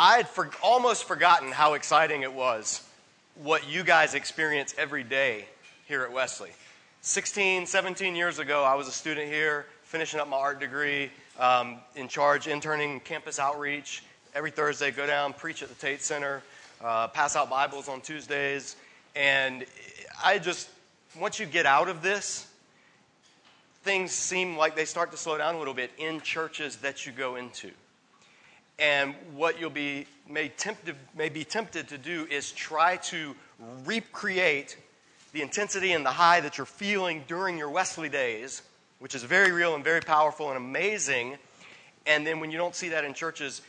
I had for, almost forgotten how exciting it was what you guys experience every day here at Wesley. 16, 17 years ago, I was a student here, finishing up my art degree, um, in charge, interning campus outreach. Every Thursday, go down, preach at the Tate Center, uh, pass out Bibles on Tuesdays. And I just, once you get out of this, things seem like they start to slow down a little bit in churches that you go into. And what you'll be may, tempted, may be tempted to do is try to recreate the intensity and the high that you're feeling during your Wesley days, which is very real and very powerful and amazing. And then when you don't see that in churches,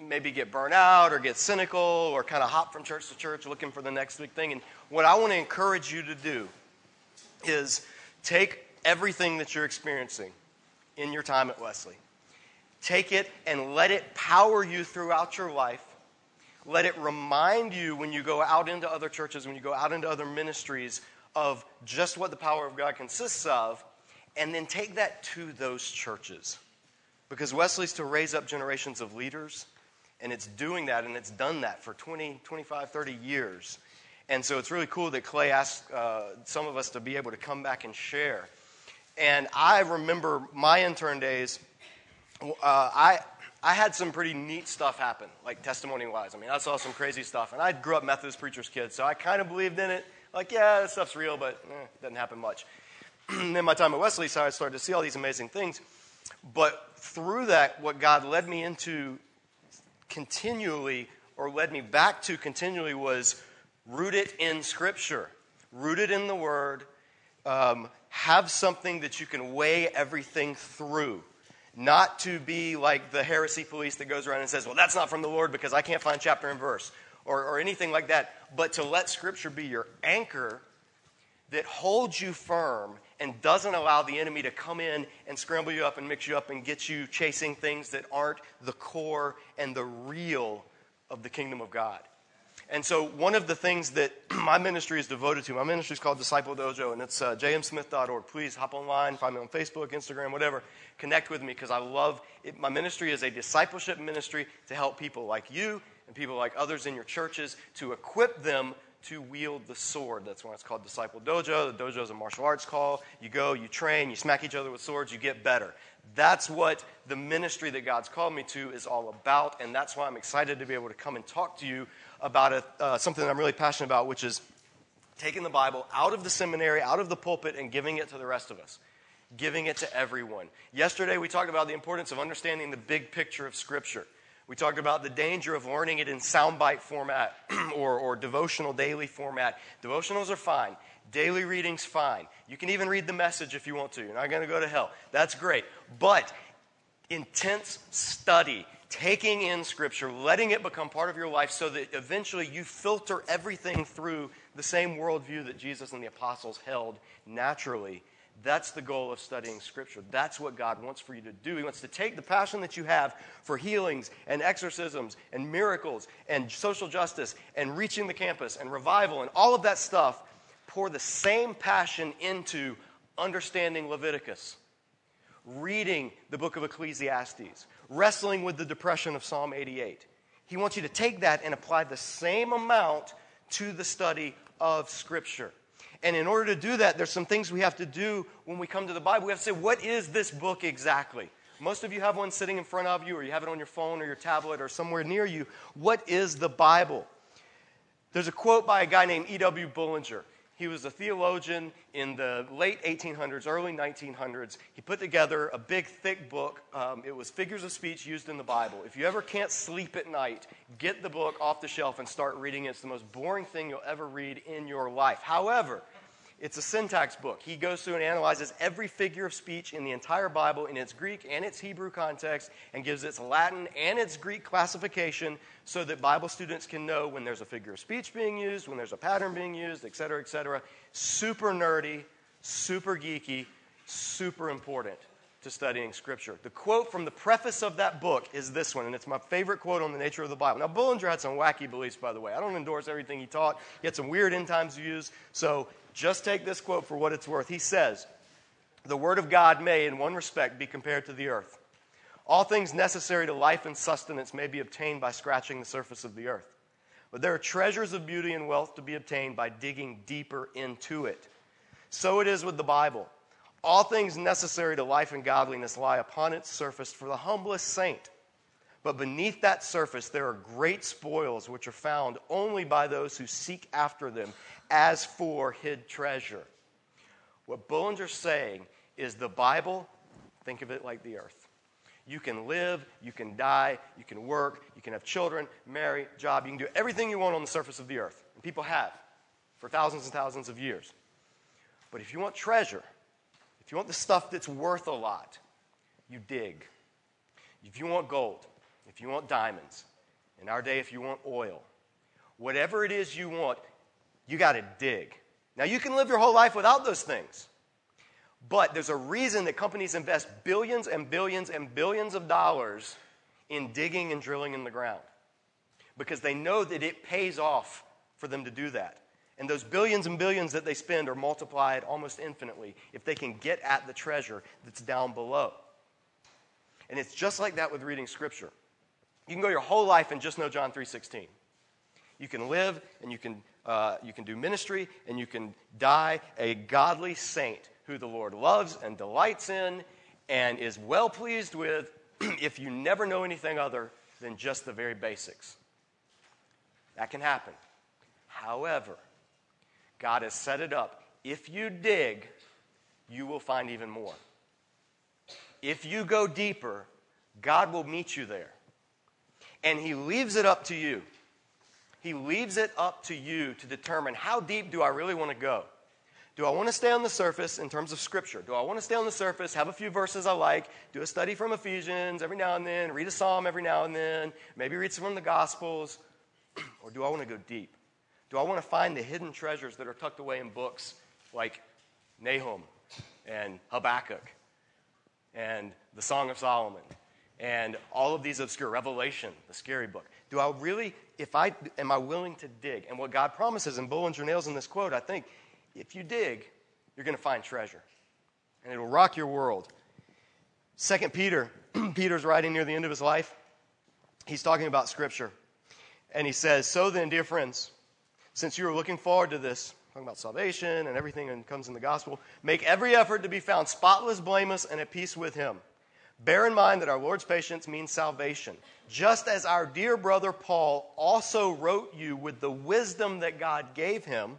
maybe get burnt out or get cynical or kind of hop from church to church looking for the next big thing. And what I want to encourage you to do is take everything that you're experiencing in your time at Wesley, take it and let it power you throughout your life. Let it remind you when you go out into other churches, when you go out into other ministries, of just what the power of God consists of, and then take that to those churches. Because Wesley's to raise up generations of leaders, and it's doing that, and it's done that for 20, 25, 30 years. And so it's really cool that Clay asked uh, some of us to be able to come back and share. And I remember my intern days, uh, I, I had some pretty neat stuff happen, like testimony wise. I mean, I saw some crazy stuff. And I grew up Methodist preacher's kid, so I kind of believed in it. Like, yeah, this stuff's real, but eh, it doesn't happen much. and then my time at Wesley, so I started to see all these amazing things. But through that, what God led me into continually, or led me back to continually, was rooted in Scripture, rooted in the Word. Um, have something that you can weigh everything through. Not to be like the heresy police that goes around and says, well, that's not from the Lord because I can't find chapter and verse, or, or anything like that, but to let Scripture be your anchor that holds you firm and doesn't allow the enemy to come in and scramble you up and mix you up and get you chasing things that aren't the core and the real of the kingdom of God. And so, one of the things that my ministry is devoted to, my ministry is called Disciple Dojo, and it's uh, jmsmith.org. Please hop online, find me on Facebook, Instagram, whatever. Connect with me because I love it. My ministry is a discipleship ministry to help people like you and people like others in your churches to equip them to wield the sword. That's why it's called Disciple Dojo. The dojo is a martial arts call. You go, you train, you smack each other with swords, you get better. That's what the ministry that God's called me to is all about, and that's why I'm excited to be able to come and talk to you about a, uh, something that I'm really passionate about, which is taking the Bible out of the seminary, out of the pulpit, and giving it to the rest of us, giving it to everyone. Yesterday, we talked about the importance of understanding the big picture of Scripture. We talked about the danger of learning it in soundbite format or, or devotional daily format. Devotionals are fine. Daily reading's fine. You can even read the message if you want to. You're not going to go to hell. That's great. But intense study, taking in Scripture, letting it become part of your life so that eventually you filter everything through the same worldview that Jesus and the apostles held naturally that's the goal of studying Scripture. That's what God wants for you to do. He wants to take the passion that you have for healings and exorcisms and miracles and social justice and reaching the campus and revival and all of that stuff, pour the same passion into understanding Leviticus, reading the book of Ecclesiastes, wrestling with the depression of Psalm 88. He wants you to take that and apply the same amount to the study of Scripture. And in order to do that, there's some things we have to do when we come to the Bible. We have to say, what is this book exactly? Most of you have one sitting in front of you, or you have it on your phone or your tablet or somewhere near you. What is the Bible? There's a quote by a guy named E.W. Bullinger. He was a theologian in the late 1800s, early 1900s. He put together a big, thick book. Um, it was figures of speech used in the Bible. If you ever can't sleep at night, get the book off the shelf and start reading it. It's the most boring thing you'll ever read in your life. However, it's a syntax book. He goes through and analyzes every figure of speech in the entire Bible in its Greek and its Hebrew context and gives its Latin and its Greek classification so that Bible students can know when there's a figure of speech being used, when there's a pattern being used, et cetera, et cetera. Super nerdy, super geeky, super important to studying Scripture. The quote from the preface of that book is this one, and it's my favorite quote on the nature of the Bible. Now, Bullinger had some wacky beliefs, by the way. I don't endorse everything he taught. He had some weird end times views. So just take this quote for what it's worth. He says, The Word of God may, in one respect, be compared to the earth. All things necessary to life and sustenance may be obtained by scratching the surface of the earth. But there are treasures of beauty and wealth to be obtained by digging deeper into it. So it is with the Bible. All things necessary to life and godliness lie upon its surface for the humblest saint. But beneath that surface, there are great spoils which are found only by those who seek after them as for hid treasure. What Bullinger's saying is the Bible, think of it like the earth. You can live, you can die, you can work, you can have children, marry, job, you can do everything you want on the surface of the earth. And people have for thousands and thousands of years. But if you want treasure, if you want the stuff that's worth a lot, you dig. If you want gold, if you want diamonds, in our day, if you want oil, whatever it is you want, you got to dig. Now, you can live your whole life without those things. But there's a reason that companies invest billions and billions and billions of dollars in digging and drilling in the ground because they know that it pays off for them to do that. And those billions and billions that they spend are multiplied almost infinitely if they can get at the treasure that's down below. And it's just like that with reading scripture. You can go your whole life and just know John 3:16. You can live and you can, uh, you can do ministry and you can die a godly saint who the Lord loves and delights in and is well pleased with if you never know anything other than just the very basics. That can happen. However, God has set it up. If you dig, you will find even more. If you go deeper, God will meet you there. And He leaves it up to you. He leaves it up to you to determine how deep do I really want to go? Do I want to stay on the surface in terms of Scripture? Do I want to stay on the surface, have a few verses I like, do a study from Ephesians every now and then, read a psalm every now and then, maybe read some from the Gospels? or do I want to go deep? Do I want to find the hidden treasures that are tucked away in books like Nahum and Habakkuk and the Song of Solomon and all of these obscure Revelation, the scary book? Do I really, if I, am I willing to dig? And what God promises, and Bullinger nails in this quote, I think, if you dig, you're going to find treasure. And it'll rock your world. Second Peter, Peter's writing near the end of his life. He's talking about Scripture. And he says, So then, dear friends, since you are looking forward to this, talking about salvation and everything that comes in the gospel, make every effort to be found spotless, blameless, and at peace with him. Bear in mind that our Lord's patience means salvation, just as our dear brother Paul also wrote you with the wisdom that God gave him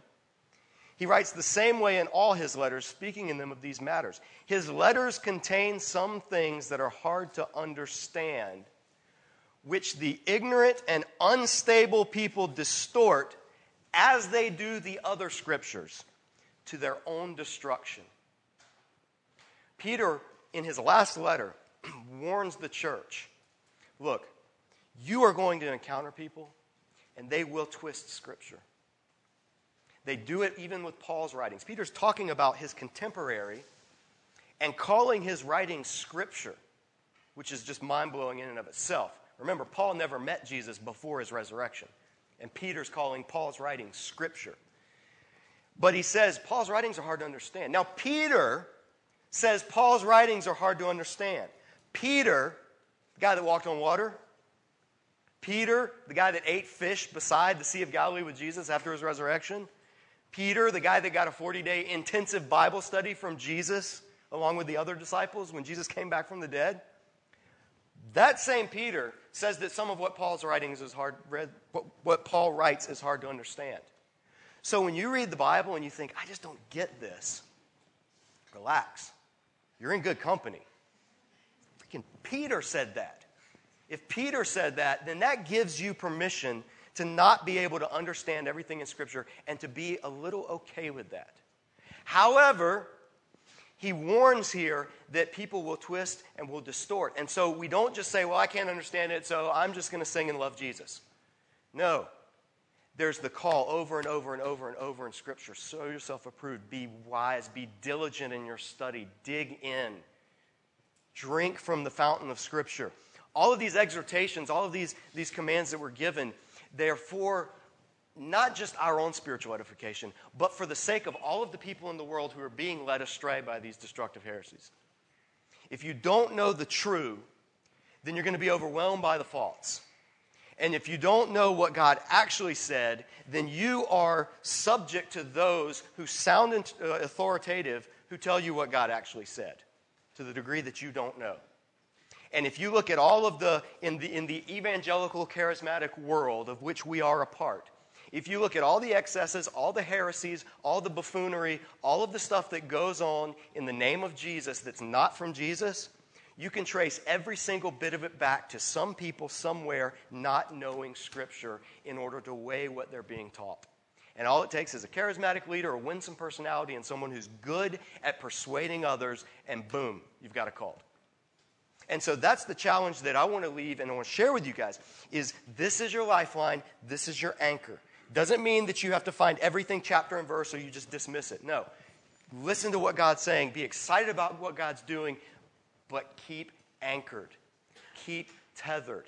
he writes the same way in all his letters, speaking in them of these matters. His letters contain some things that are hard to understand, which the ignorant and unstable people distort as they do the other scriptures to their own destruction. Peter, in his last letter, warns the church look, you are going to encounter people, and they will twist scripture. They do it even with Paul's writings. Peter's talking about his contemporary and calling his writings scripture, which is just mind blowing in and of itself. Remember, Paul never met Jesus before his resurrection, and Peter's calling Paul's writings scripture. But he says Paul's writings are hard to understand. Now, Peter says Paul's writings are hard to understand. Peter, the guy that walked on water, Peter, the guy that ate fish beside the Sea of Galilee with Jesus after his resurrection, Peter, the guy that got a 40 day intensive Bible study from Jesus along with the other disciples when Jesus came back from the dead. That same Peter says that some of what Paul's writings is hard read, what, what Paul writes is hard to understand. So when you read the Bible and you think, I just don't get this, relax. You're in good company. Peter said that. If Peter said that, then that gives you permission to not be able to understand everything in Scripture and to be a little okay with that. However, he warns here that people will twist and will distort. And so we don't just say, well, I can't understand it, so I'm just going to sing and love Jesus. No. There's the call over and over and over and over in Scripture. Show yourself approved. Be wise. Be diligent in your study. Dig in. Drink from the fountain of Scripture. All of these exhortations, all of these, these commands that were given, they're for not just our own spiritual edification, but for the sake of all of the people in the world who are being led astray by these destructive heresies. If you don't know the true, then you're going to be overwhelmed by the false. And if you don't know what God actually said, then you are subject to those who sound uh, authoritative who tell you what God actually said to the degree that you don't know. And if you look at all of the in, the, in the evangelical charismatic world of which we are a part, if you look at all the excesses, all the heresies, all the buffoonery, all of the stuff that goes on in the name of Jesus that's not from Jesus, you can trace every single bit of it back to some people somewhere not knowing Scripture in order to weigh what they're being taught. And all it takes is a charismatic leader, a winsome personality, and someone who's good at persuading others, and boom, you've got a cult. And so that's the challenge that I want to leave and I want to share with you guys is this is your lifeline, this is your anchor. Doesn't mean that you have to find everything chapter and verse or you just dismiss it. No. Listen to what God's saying, be excited about what God's doing, but keep anchored. Keep tethered.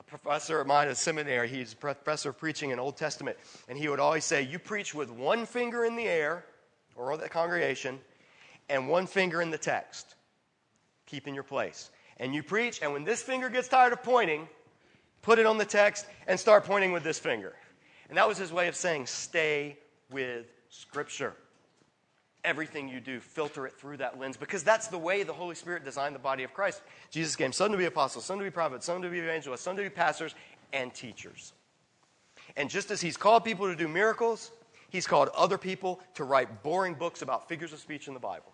A professor of mine at seminary, he's a professor of preaching in Old Testament, and he would always say, You preach with one finger in the air, or the congregation, and one finger in the text. Keep in your place and you preach, and when this finger gets tired of pointing, put it on the text and start pointing with this finger. And that was his way of saying, stay with Scripture. Everything you do, filter it through that lens because that's the way the Holy Spirit designed the body of Christ. Jesus came some to be apostles, some to be prophets, some to be evangelists, some to be pastors, and teachers. And just as he's called people to do miracles, he's called other people to write boring books about figures of speech in the Bible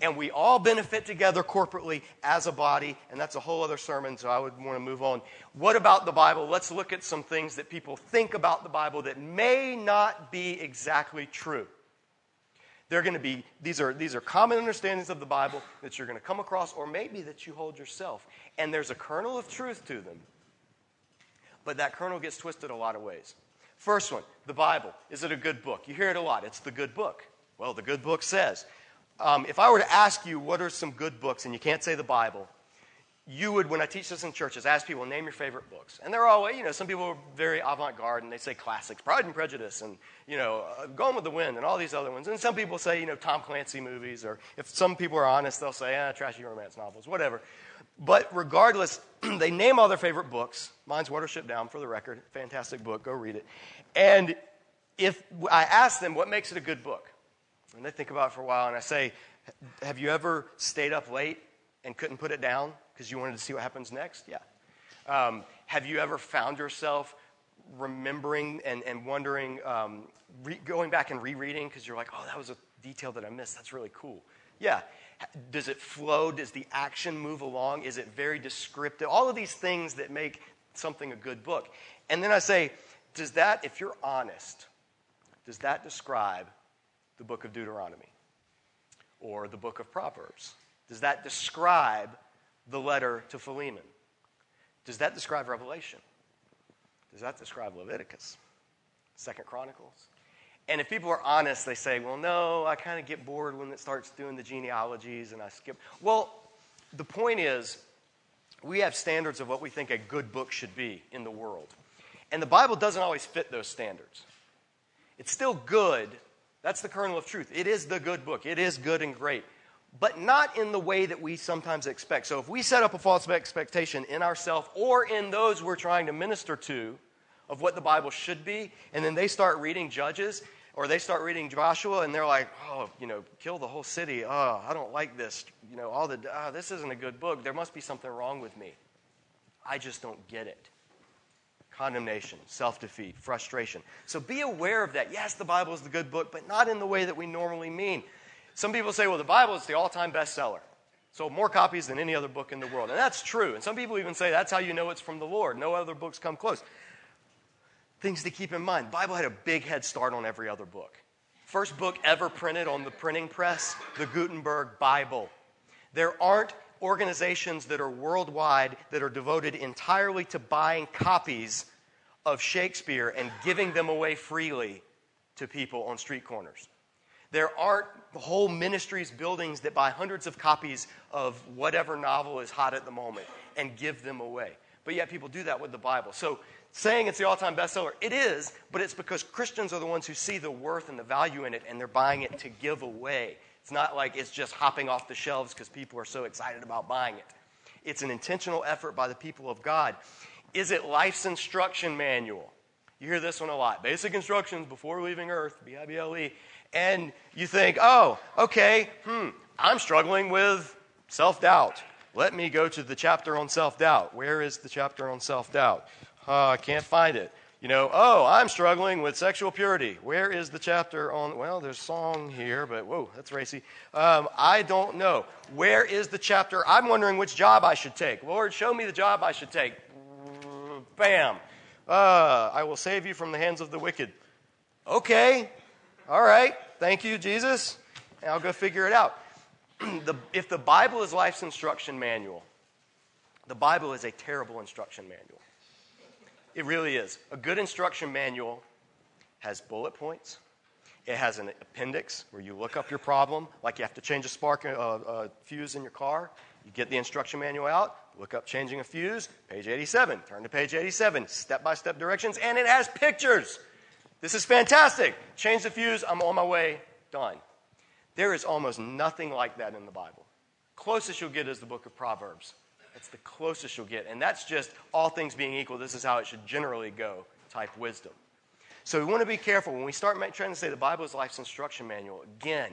and we all benefit together corporately as a body, and that's a whole other sermon, so I would want to move on. What about the Bible? Let's look at some things that people think about the Bible that may not be exactly true. They're going to be, these are, these are common understandings of the Bible that you're going to come across, or maybe that you hold yourself. And there's a kernel of truth to them, but that kernel gets twisted a lot of ways. First one, the Bible. Is it a good book? You hear it a lot. It's the good book. Well, the good book says um, if I were to ask you what are some good books, and you can't say the Bible, you would, when I teach this in churches, ask people, name your favorite books. And they're always, you know, some people are very avant garde and they say classics, Pride and Prejudice, and, you know, uh, Gone with the Wind, and all these other ones. And some people say, you know, Tom Clancy movies, or if some people are honest, they'll say, ah, trashy romance novels, whatever. But regardless, they name all their favorite books. Mine's Watership Down, for the record. Fantastic book. Go read it. And if I ask them, what makes it a good book? And they think about it for a while, and I say, Have you ever stayed up late and couldn't put it down because you wanted to see what happens next? Yeah. Um, have you ever found yourself remembering and, and wondering, um, re- going back and rereading because you're like, oh, that was a detail that I missed. That's really cool. Yeah. Does it flow? Does the action move along? Is it very descriptive? All of these things that make something a good book. And then I say, does that, if you're honest, does that describe the book of Deuteronomy or the book of Proverbs? Does that describe the letter to Philemon? Does that describe Revelation? Does that describe Leviticus? Second Chronicles? And if people are honest, they say, well, no, I kind of get bored when it starts doing the genealogies and I skip. Well, the point is, we have standards of what we think a good book should be in the world. And the Bible doesn't always fit those standards. It's still good, that's the kernel of truth. It is the good book, it is good and great, but not in the way that we sometimes expect. So if we set up a false expectation in ourselves or in those we're trying to minister to of what the Bible should be, and then they start reading Judges or they start reading Joshua and they're like, oh, you know, kill the whole city. Oh, I don't like this. You know, all the, oh, this isn't a good book. There must be something wrong with me. I just don't get it condemnation, self defeat, frustration. So be aware of that. Yes, the Bible is the good book, but not in the way that we normally mean. Some people say, well, the Bible is the all time bestseller. So, more copies than any other book in the world. And that's true. And some people even say that's how you know it's from the Lord. No other books come close. Things to keep in mind Bible had a big head start on every other book. First book ever printed on the printing press, the Gutenberg Bible. There aren't organizations that are worldwide that are devoted entirely to buying copies of Shakespeare and giving them away freely to people on street corners. There aren't whole ministries, buildings that buy hundreds of copies of whatever novel is hot at the moment and give them away. But yet people do that with the Bible. So saying it's the all time bestseller, it is, but it's because Christians are the ones who see the worth and the value in it and they're buying it to give away. It's not like it's just hopping off the shelves because people are so excited about buying it. It's an intentional effort by the people of God. Is it life's instruction manual? You hear this one a lot. Basic instructions before leaving Earth, B I B L E. And you think, oh, okay, hmm, I'm struggling with self doubt. Let me go to the chapter on self doubt. Where is the chapter on self doubt? Uh, I can't find it. You know, oh, I'm struggling with sexual purity. Where is the chapter on? Well, there's song here, but whoa, that's racy. Um, I don't know. Where is the chapter? I'm wondering which job I should take. Lord, show me the job I should take. Bam. Uh, I will save you from the hands of the wicked. Okay. All right. Thank you, Jesus. I'll go figure it out. the, if the Bible is life's instruction manual, the Bible is a terrible instruction manual. It really is. A good instruction manual has bullet points. It has an appendix where you look up your problem, like you have to change a spark uh, uh, fuse in your car. You get the instruction manual out, look up changing a fuse, page 87. Turn to page 87, step by step directions, and it has pictures. This is fantastic. Change the fuse, I'm on my way, done. There is almost nothing like that in the Bible. Closest you'll get is the book of Proverbs. It's the closest you'll get. And that's just all things being equal, this is how it should generally go type wisdom. So we want to be careful when we start trying to say the Bible is life's instruction manual. Again,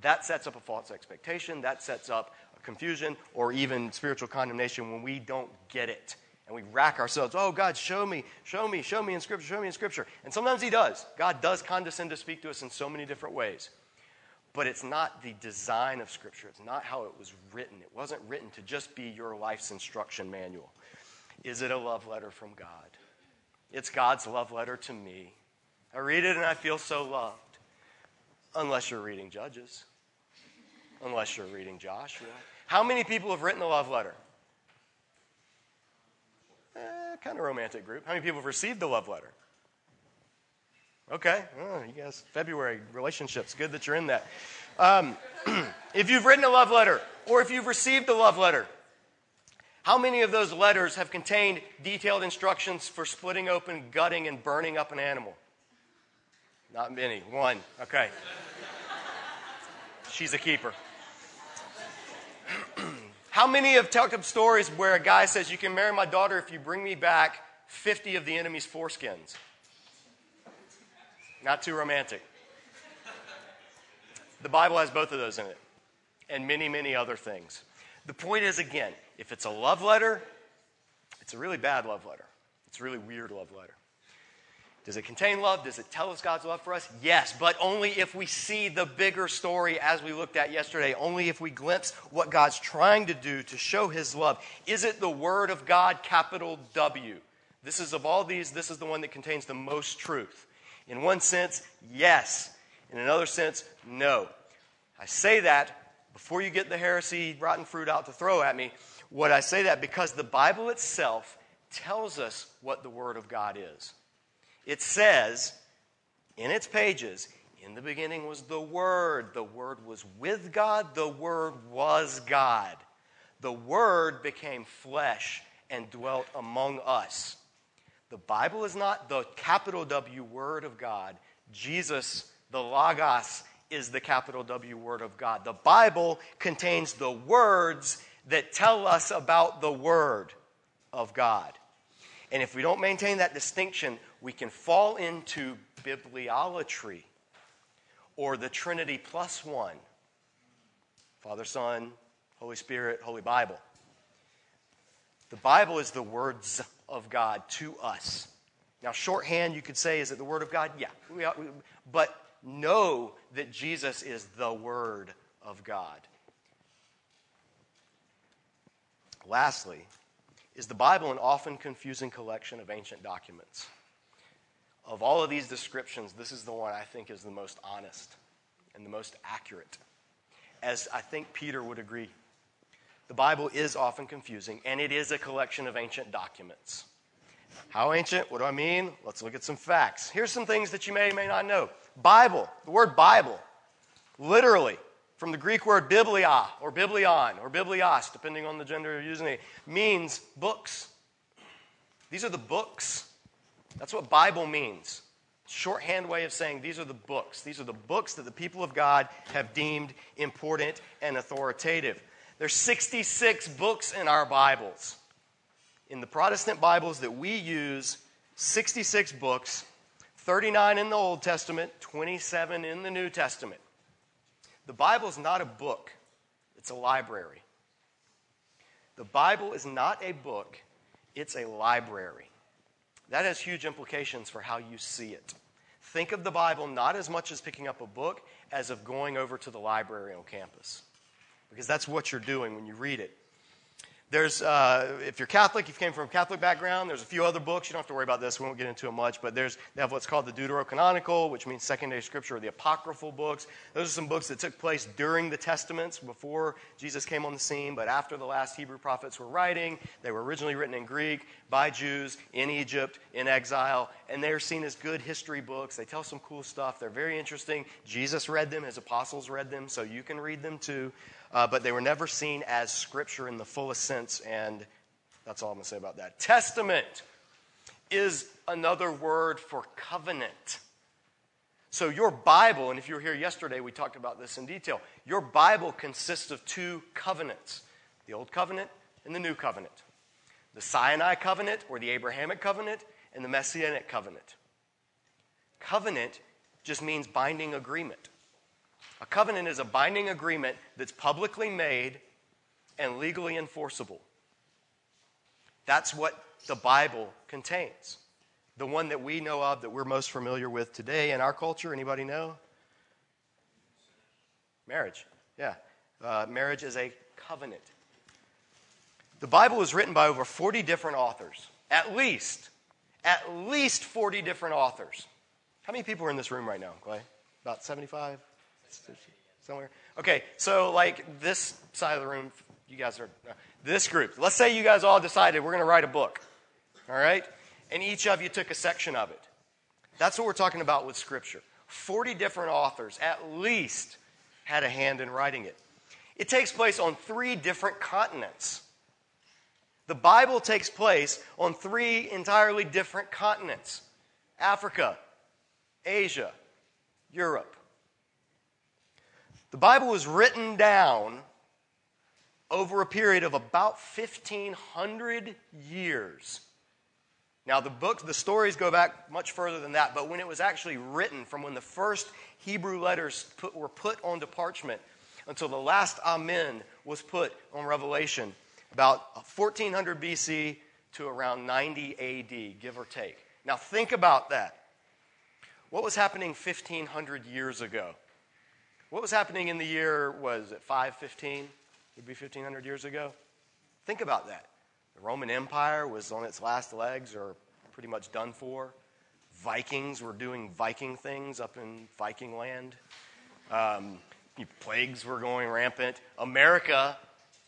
that sets up a false expectation, that sets up confusion or even spiritual condemnation when we don't get it. And we rack ourselves, oh, God, show me, show me, show me in Scripture, show me in Scripture. And sometimes He does. God does condescend to speak to us in so many different ways. But it's not the design of Scripture. It's not how it was written. It wasn't written to just be your life's instruction manual. Is it a love letter from God? It's God's love letter to me. I read it and I feel so loved. Unless you're reading Judges, unless you're reading Joshua. How many people have written a love letter? Eh, kind of romantic group. How many people have received the love letter? Okay, oh, you guys, February relationships. Good that you're in that. Um, if you've written a love letter, or if you've received a love letter, how many of those letters have contained detailed instructions for splitting open, gutting, and burning up an animal? Not many. One. Okay. She's a keeper. How many have talked of stories where a guy says, You can marry my daughter if you bring me back 50 of the enemy's foreskins? Not too romantic. The Bible has both of those in it, and many, many other things. The point is, again, if it's a love letter, it's a really bad love letter. It's a really weird love letter. Does it contain love? Does it tell us God's love for us? Yes, but only if we see the bigger story as we looked at yesterday, only if we glimpse what God's trying to do to show his love. Is it the Word of God, capital W? This is of all these, this is the one that contains the most truth. In one sense, yes. In another sense, no. I say that before you get the heresy, rotten fruit out to throw at me. What I say that because the Bible itself tells us what the Word of God is. It says in its pages, in the beginning was the Word. The Word was with God. The Word was God. The Word became flesh and dwelt among us. The Bible is not the capital W Word of God. Jesus, the Logos, is the capital W Word of God. The Bible contains the words that tell us about the Word of God. And if we don't maintain that distinction, we can fall into bibliolatry or the Trinity plus one Father, Son, Holy Spirit, Holy Bible. The Bible is the words of God to us. Now, shorthand, you could say, is it the Word of God? Yeah. We, we, but know that Jesus is the Word of God. Lastly, is the Bible an often confusing collection of ancient documents? Of all of these descriptions, this is the one I think is the most honest and the most accurate. As I think Peter would agree, the Bible is often confusing, and it is a collection of ancient documents. How ancient? What do I mean? Let's look at some facts. Here's some things that you may or may not know. Bible, the word Bible, literally, from the Greek word biblia or biblion or biblios, depending on the gender you're using it, means books. These are the books. That's what Bible means. Shorthand way of saying these are the books. These are the books that the people of God have deemed important and authoritative. There's 66 books in our Bibles. In the Protestant Bibles that we use, 66 books, 39 in the Old Testament, 27 in the New Testament. The Bible is not a book, it's a library. The Bible is not a book, it's a library. That has huge implications for how you see it. Think of the Bible not as much as picking up a book as of going over to the library on campus. Because that's what you're doing when you read it. There's, uh, if you're Catholic, if you came from a Catholic background, there's a few other books. You don't have to worry about this. We won't get into it much. But there's, they have what's called the Deuterocanonical, which means secondary scripture, or the apocryphal books. Those are some books that took place during the Testaments, before Jesus came on the scene, but after the last Hebrew prophets were writing. They were originally written in Greek by Jews in Egypt, in exile, and they are seen as good history books. They tell some cool stuff. They're very interesting. Jesus read them, his apostles read them, so you can read them too uh, but they were never seen as scripture in the fullest sense, and that's all I'm going to say about that. Testament is another word for covenant. So, your Bible, and if you were here yesterday, we talked about this in detail. Your Bible consists of two covenants the Old Covenant and the New Covenant. The Sinai covenant, or the Abrahamic covenant, and the Messianic covenant. Covenant just means binding agreement. A covenant is a binding agreement that's publicly made and legally enforceable. That's what the Bible contains. The one that we know of that we're most familiar with today in our culture. Anybody know? Marriage. Yeah. Uh, marriage is a covenant. The Bible was written by over 40 different authors. At least. At least 40 different authors. How many people are in this room right now, Clay? About 75? Somewhere. Okay, so like this side of the room, you guys are uh, this group. Let's say you guys all decided we're going to write a book, all right? And each of you took a section of it. That's what we're talking about with Scripture. 40 different authors, at least, had a hand in writing it. It takes place on three different continents. The Bible takes place on three entirely different continents Africa, Asia, Europe. The Bible was written down over a period of about 1,500 years. Now, the books, the stories go back much further than that, but when it was actually written, from when the first Hebrew letters put, were put onto parchment until the last Amen was put on Revelation, about 1400 BC to around 90 AD, give or take. Now, think about that. What was happening 1,500 years ago? What was happening in the year, was it 515? Would be 1500 years ago? Think about that. The Roman Empire was on its last legs or pretty much done for. Vikings were doing Viking things up in Viking land. Um, plagues were going rampant. America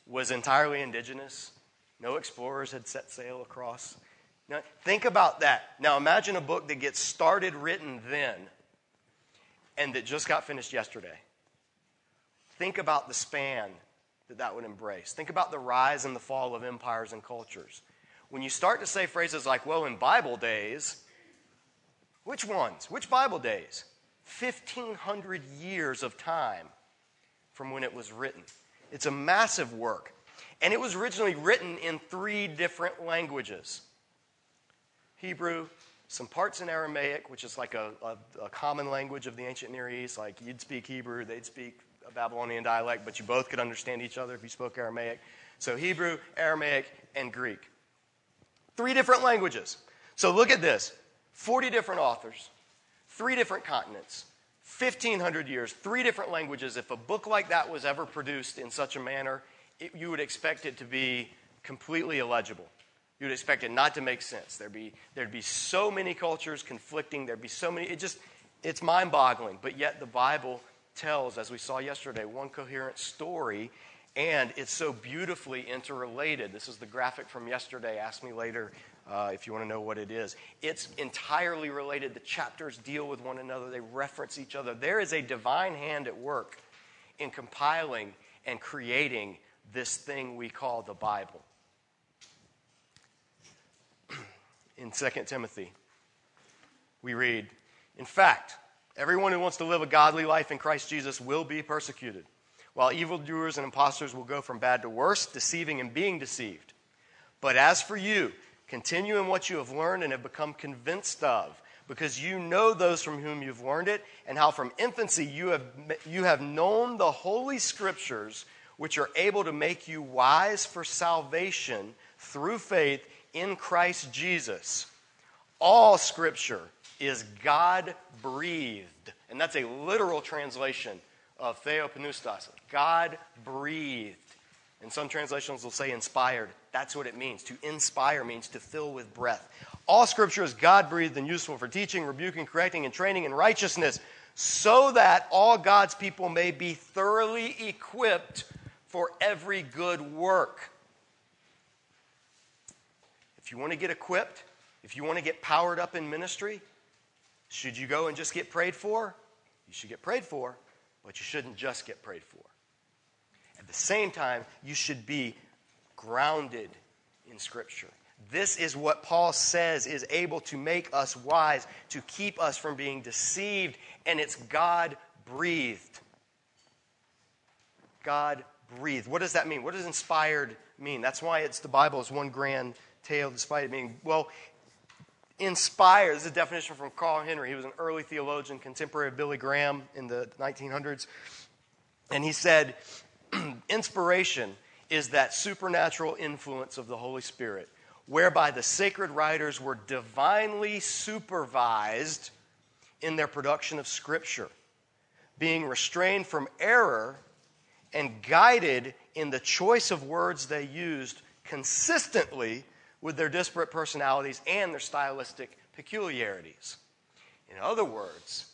was entirely indigenous. No explorers had set sail across. Now, think about that. Now, imagine a book that gets started written then and that just got finished yesterday. Think about the span that that would embrace. Think about the rise and the fall of empires and cultures. When you start to say phrases like, well, in Bible days, which ones? Which Bible days? 1,500 years of time from when it was written. It's a massive work. And it was originally written in three different languages Hebrew, some parts in Aramaic, which is like a, a, a common language of the ancient Near East, like you'd speak Hebrew, they'd speak a Babylonian dialect, but you both could understand each other if you spoke Aramaic. So Hebrew, Aramaic, and Greek. Three different languages. So look at this 40 different authors, three different continents, 1,500 years, three different languages. If a book like that was ever produced in such a manner, it, you would expect it to be completely illegible. You would expect it not to make sense. There'd be, there'd be so many cultures conflicting. There'd be so many. It just, it's mind boggling. But yet the Bible tells, as we saw yesterday, one coherent story, and it's so beautifully interrelated. This is the graphic from yesterday. Ask me later uh, if you want to know what it is. It's entirely related. The chapters deal with one another, they reference each other. There is a divine hand at work in compiling and creating this thing we call the Bible. in 2 Timothy, we read, In fact, Everyone who wants to live a godly life in Christ Jesus will be persecuted. while evildoers and impostors will go from bad to worse, deceiving and being deceived. But as for you, continue in what you have learned and have become convinced of, because you know those from whom you've learned it, and how from infancy you have, you have known the holy scriptures, which are able to make you wise for salvation through faith in Christ Jesus. All scripture is God breathed. And that's a literal translation of theopneustos. God breathed. And some translations will say inspired. That's what it means. To inspire means to fill with breath. All scripture is God breathed and useful for teaching, rebuking, correcting, and training in righteousness, so that all God's people may be thoroughly equipped for every good work. If you want to get equipped, if you want to get powered up in ministry, should you go and just get prayed for? You should get prayed for, but you shouldn't just get prayed for. At the same time, you should be grounded in Scripture. This is what Paul says is able to make us wise, to keep us from being deceived, and it's God breathed. God breathed. What does that mean? What does inspired mean? That's why it's the Bible is one grand tale, despite it being, well, inspired. This is a definition from Carl Henry. He was an early theologian, contemporary of Billy Graham in the 1900s. And he said, inspiration is that supernatural influence of the Holy Spirit, whereby the sacred writers were divinely supervised in their production of Scripture, being restrained from error and guided in the choice of words they used consistently with their disparate personalities and their stylistic peculiarities. In other words,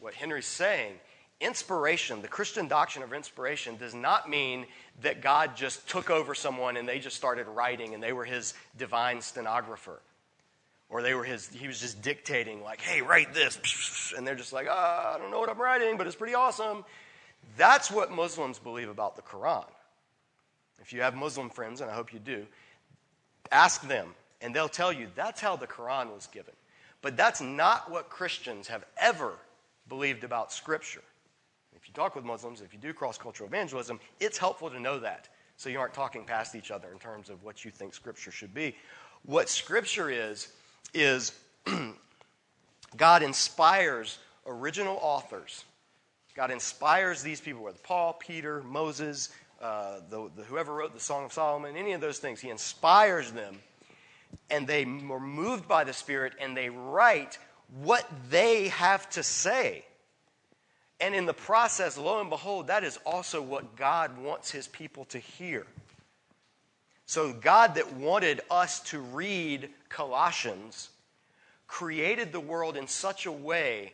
what Henry's saying, inspiration, the Christian doctrine of inspiration, does not mean that God just took over someone and they just started writing and they were his divine stenographer. Or they were his, he was just dictating, like, hey, write this. And they're just like, oh, I don't know what I'm writing, but it's pretty awesome. That's what Muslims believe about the Quran. If you have Muslim friends, and I hope you do, Ask them, and they'll tell you that's how the Quran was given. But that's not what Christians have ever believed about Scripture. If you talk with Muslims, if you do cross cultural evangelism, it's helpful to know that so you aren't talking past each other in terms of what you think Scripture should be. What Scripture is, is God inspires original authors. God inspires these people, whether Paul, Peter, Moses, uh, the, the, whoever wrote the Song of Solomon, any of those things. He inspires them, and they are moved by the Spirit, and they write what they have to say. And in the process, lo and behold, that is also what God wants his people to hear. So, God that wanted us to read Colossians created the world in such a way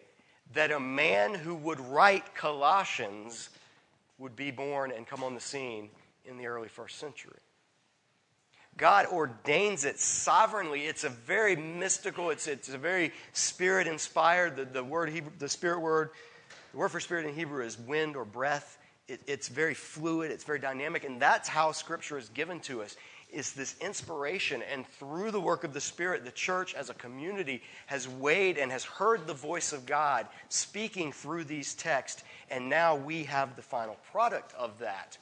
that a man who would write Colossians would be born and come on the scene in the early first century. God ordains it sovereignly. It's a very mystical, it's, it's a very spirit inspired. The, the word Hebrew, the spirit word, the word for spirit in Hebrew is wind or breath. It, it's very fluid, it's very dynamic, and that's how Scripture is given to us is this inspiration. And through the work of the Spirit, the church as a community has weighed and has heard the voice of God speaking through these texts. And now we have the final product of that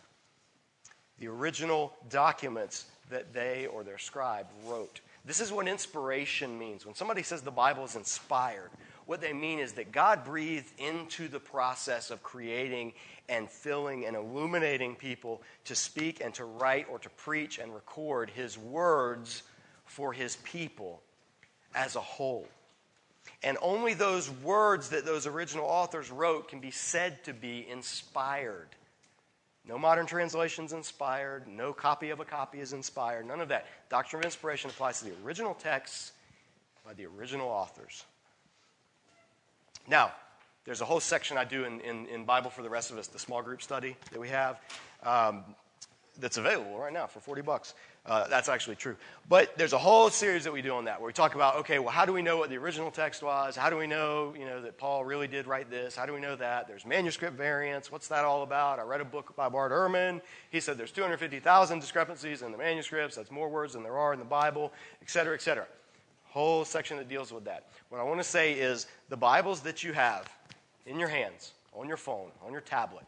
the original documents that they or their scribe wrote. This is what inspiration means. When somebody says the Bible is inspired, what they mean is that God breathed into the process of creating and filling and illuminating people to speak and to write or to preach and record his words for his people as a whole. And only those words that those original authors wrote can be said to be inspired. No modern translations inspired, no copy of a copy is inspired, none of that. Doctrine of inspiration applies to the original texts by the original authors. Now, there's a whole section I do in, in, in, Bible for the rest of us, the small group study that we have, um, that's available right now for 40 bucks. Uh, that's actually true. But there's a whole series that we do on that where we talk about, okay, well, how do we know what the original text was? How do we know, you know, that Paul really did write this? How do we know that? There's manuscript variants. What's that all about? I read a book by Bart Ehrman. He said there's 250,000 discrepancies in the manuscripts. That's more words than there are in the Bible, et cetera, et cetera. Whole section that deals with that. What I want to say is the Bibles that you have in your hands, on your phone, on your tablet,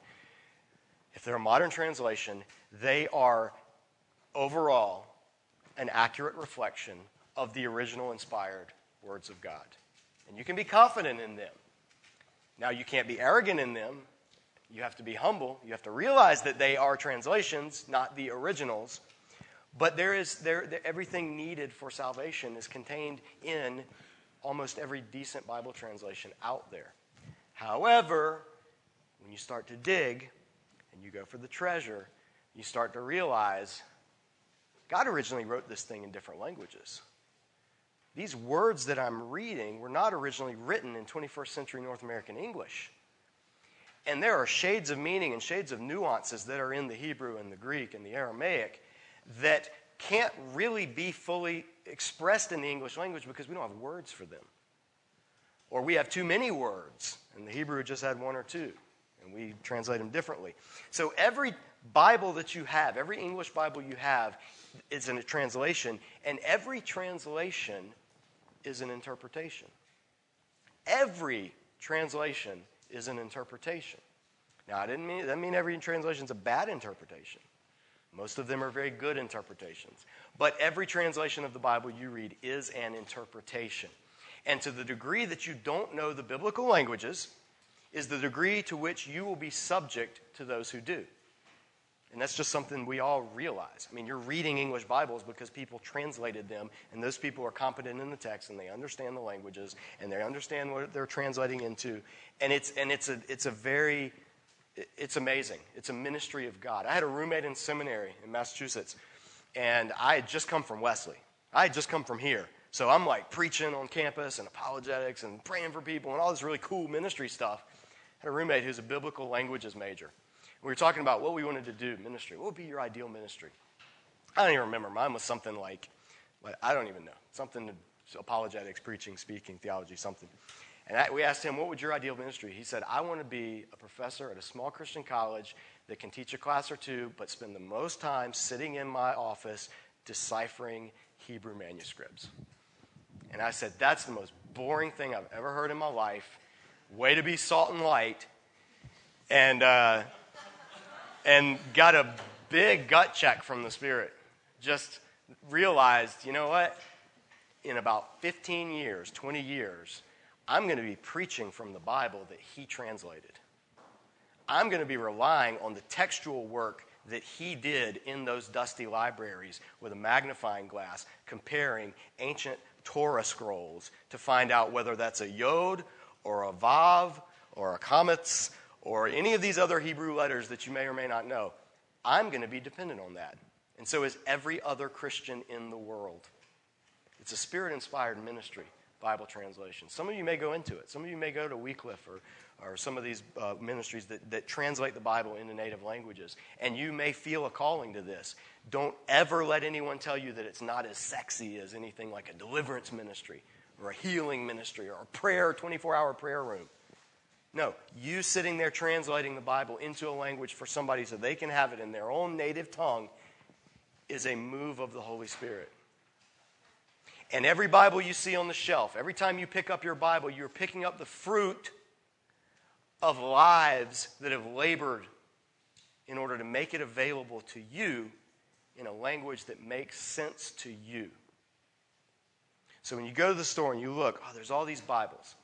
if they're a modern translation, they are overall an accurate reflection of the original inspired words of God. And you can be confident in them. Now, you can't be arrogant in them. You have to be humble. You have to realize that they are translations, not the originals. But there is there, everything needed for salvation is contained in almost every decent Bible translation out there. However, when you start to dig and you go for the treasure, you start to realize God originally wrote this thing in different languages. These words that I'm reading were not originally written in 21st century North American English. And there are shades of meaning and shades of nuances that are in the Hebrew and the Greek and the Aramaic that can't really be fully expressed in the English language because we don't have words for them. Or we have too many words, and the Hebrew just had one or two, and we translate them differently. So every Bible that you have, every English Bible you have, is in a translation, and every translation is an interpretation. Every translation is an interpretation. Now, I didn't mean that mean every translation is a bad interpretation. Most of them are very good interpretations. But every translation of the Bible you read is an interpretation. And to the degree that you don't know the biblical languages, is the degree to which you will be subject to those who do. And that's just something we all realize. I mean, you're reading English Bibles because people translated them, and those people are competent in the text, and they understand the languages, and they understand what they're translating into. And it's, and it's, a, it's a very, it's amazing. It's a ministry of God. I had a roommate in seminary in Massachusetts, and I had just come from Wesley. I had just come from here. So I'm like preaching on campus and apologetics and praying for people and all this really cool ministry stuff. I had a roommate who's a biblical languages major. We were talking about what we wanted to do ministry. What would be your ideal ministry? I don't even remember. Mine was something like, I don't even know. Something apologetics, preaching, speaking, theology, something. And we asked him, What would your ideal ministry? He said, I want to be a professor at a small Christian college that can teach a class or two, but spend the most time sitting in my office deciphering Hebrew manuscripts. And I said, That's the most boring thing I've ever heard in my life. Way to be salt and light. And, uh, and got a big gut check from the Spirit. Just realized, you know what? In about 15 years, 20 years, I'm going to be preaching from the Bible that he translated. I'm going to be relying on the textual work that he did in those dusty libraries with a magnifying glass, comparing ancient Torah scrolls to find out whether that's a yod or a vav or a kametz or any of these other Hebrew letters that you may or may not know. I'm going to be dependent on that. And so is every other Christian in the world. It's a spirit inspired ministry, Bible translation. Some of you may go into it. Some of you may go to Wycliffe or, or some of these uh, ministries that, that translate the Bible into native languages. And you may feel a calling to this. Don't ever let anyone tell you that it's not as sexy as anything like a deliverance ministry or a healing ministry or a prayer, 24 hour prayer room. No, you sitting there translating the Bible into a language for somebody so they can have it in their own native tongue is a move of the Holy Spirit. And every Bible you see on the shelf, every time you pick up your Bible, you're picking up the fruit of lives that have labored in order to make it available to you in a language that makes sense to you. So when you go to the store and you look, oh, there's all these Bibles.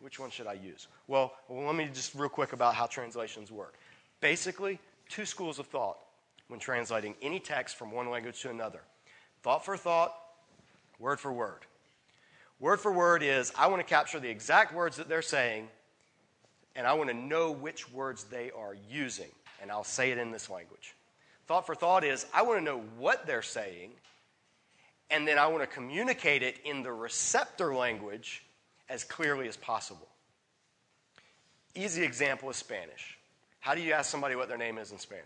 Which one should I use? Well, well, let me just real quick about how translations work. Basically, two schools of thought when translating any text from one language to another thought for thought, word for word. Word for word is I want to capture the exact words that they're saying, and I want to know which words they are using, and I'll say it in this language. Thought for thought is I want to know what they're saying, and then I want to communicate it in the receptor language as clearly as possible. Easy example is Spanish. How do you ask somebody what their name is in Spanish?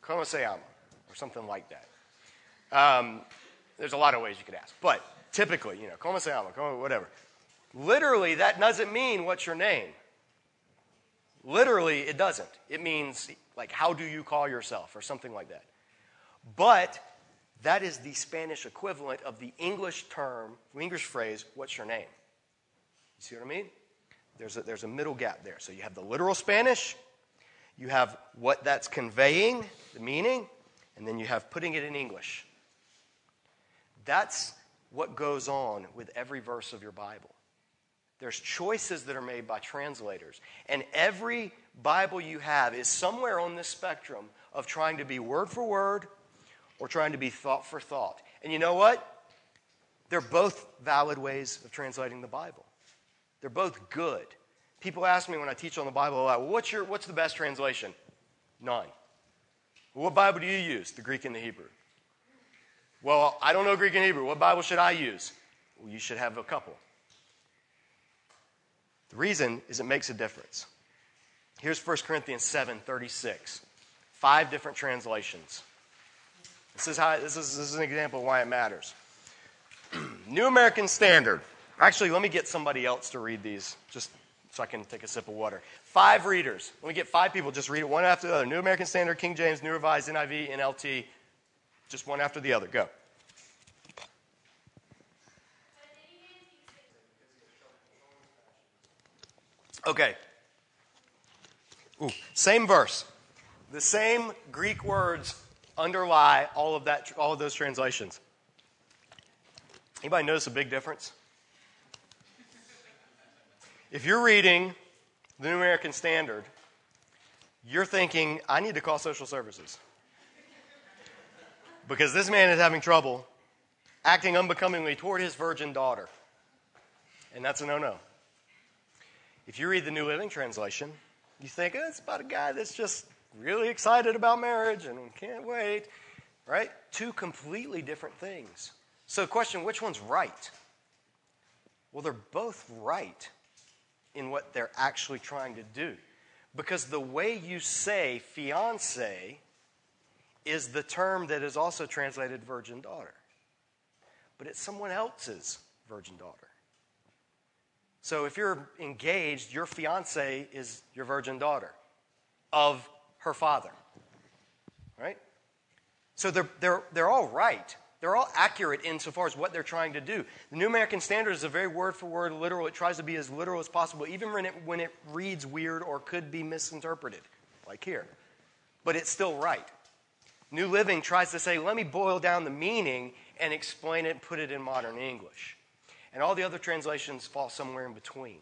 Como se llama? Or something like that. Um, there's a lot of ways you could ask. But typically, you know, como se llama, como, whatever. Literally, that doesn't mean what's your name. Literally, it doesn't. It means, like, how do you call yourself or something like that. But that is the Spanish equivalent of the English term, English phrase, what's your name? You see what I mean? There's a, there's a middle gap there. So you have the literal Spanish, you have what that's conveying, the meaning, and then you have putting it in English. That's what goes on with every verse of your Bible. There's choices that are made by translators. And every Bible you have is somewhere on this spectrum of trying to be word for word or trying to be thought for thought. And you know what? They're both valid ways of translating the Bible. They're both good. People ask me when I teach on the Bible a lot, well, what's, your, what's the best translation? None. Well, what Bible do you use? The Greek and the Hebrew. Well, I don't know Greek and Hebrew. What Bible should I use? Well, you should have a couple. The reason is it makes a difference. Here's 1 Corinthians 7 36. Five different translations. This is, how, this, is, this is an example of why it matters. New American Standard. Actually, let me get somebody else to read these, just so I can take a sip of water. Five readers. Let me get five people, just read it one after the other. New American Standard, King James, New Revised, NIV, NLT, just one after the other. Go. Okay. Ooh, same verse. The same Greek words underlie all of that all of those translations. Anybody notice a big difference? If you're reading the New American Standard, you're thinking, I need to call social services. Because this man is having trouble acting unbecomingly toward his virgin daughter. And that's a no no. If you read the New Living Translation, you think oh, it's about a guy that's just really excited about marriage and can't wait, right? Two completely different things. So, question which one's right? Well, they're both right in what they're actually trying to do. Because the way you say fiance is the term that is also translated virgin daughter, but it's someone else's virgin daughter. So if you're engaged, your fiance is your virgin daughter of her father. Right? So they're, they're, they're all right. They're all accurate insofar as what they're trying to do. The New American Standard is a very word for word literal. It tries to be as literal as possible, even when it, when it reads weird or could be misinterpreted, like here. But it's still right. New Living tries to say, let me boil down the meaning and explain it, put it in modern English and all the other translations fall somewhere in between.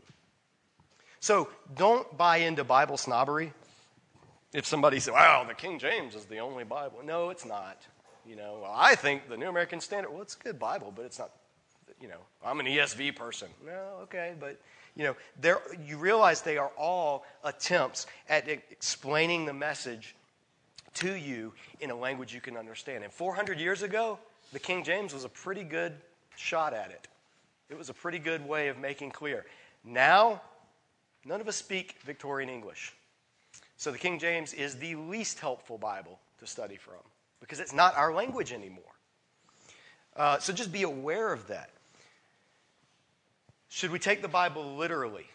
So don't buy into Bible snobbery. If somebody says, well, the King James is the only Bible. No, it's not. You know, well, I think the New American Standard, well, it's a good Bible, but it's not, you know, I'm an ESV person. No, okay, but, you know, there, you realize they are all attempts at explaining the message to you in a language you can understand. And 400 years ago, the King James was a pretty good shot at it. It was a pretty good way of making clear. Now, none of us speak Victorian English. So the King James is the least helpful Bible to study from because it's not our language anymore. Uh, so just be aware of that. Should we take the Bible literally?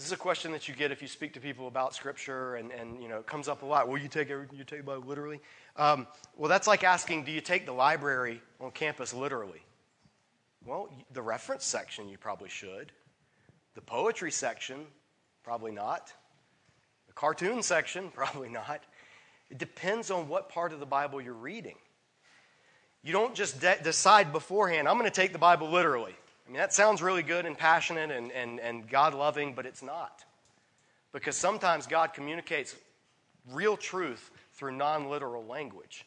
This is a question that you get if you speak to people about Scripture, and, and you know, it comes up a lot. Will you take everything you take Bible literally? Um, well, that's like asking, do you take the library on campus literally? Well, the reference section, you probably should. The poetry section, probably not. The cartoon section, probably not. It depends on what part of the Bible you're reading. You don't just de- decide beforehand, I'm going to take the Bible literally. I mean, that sounds really good and passionate and, and, and God loving, but it's not. Because sometimes God communicates real truth through non literal language.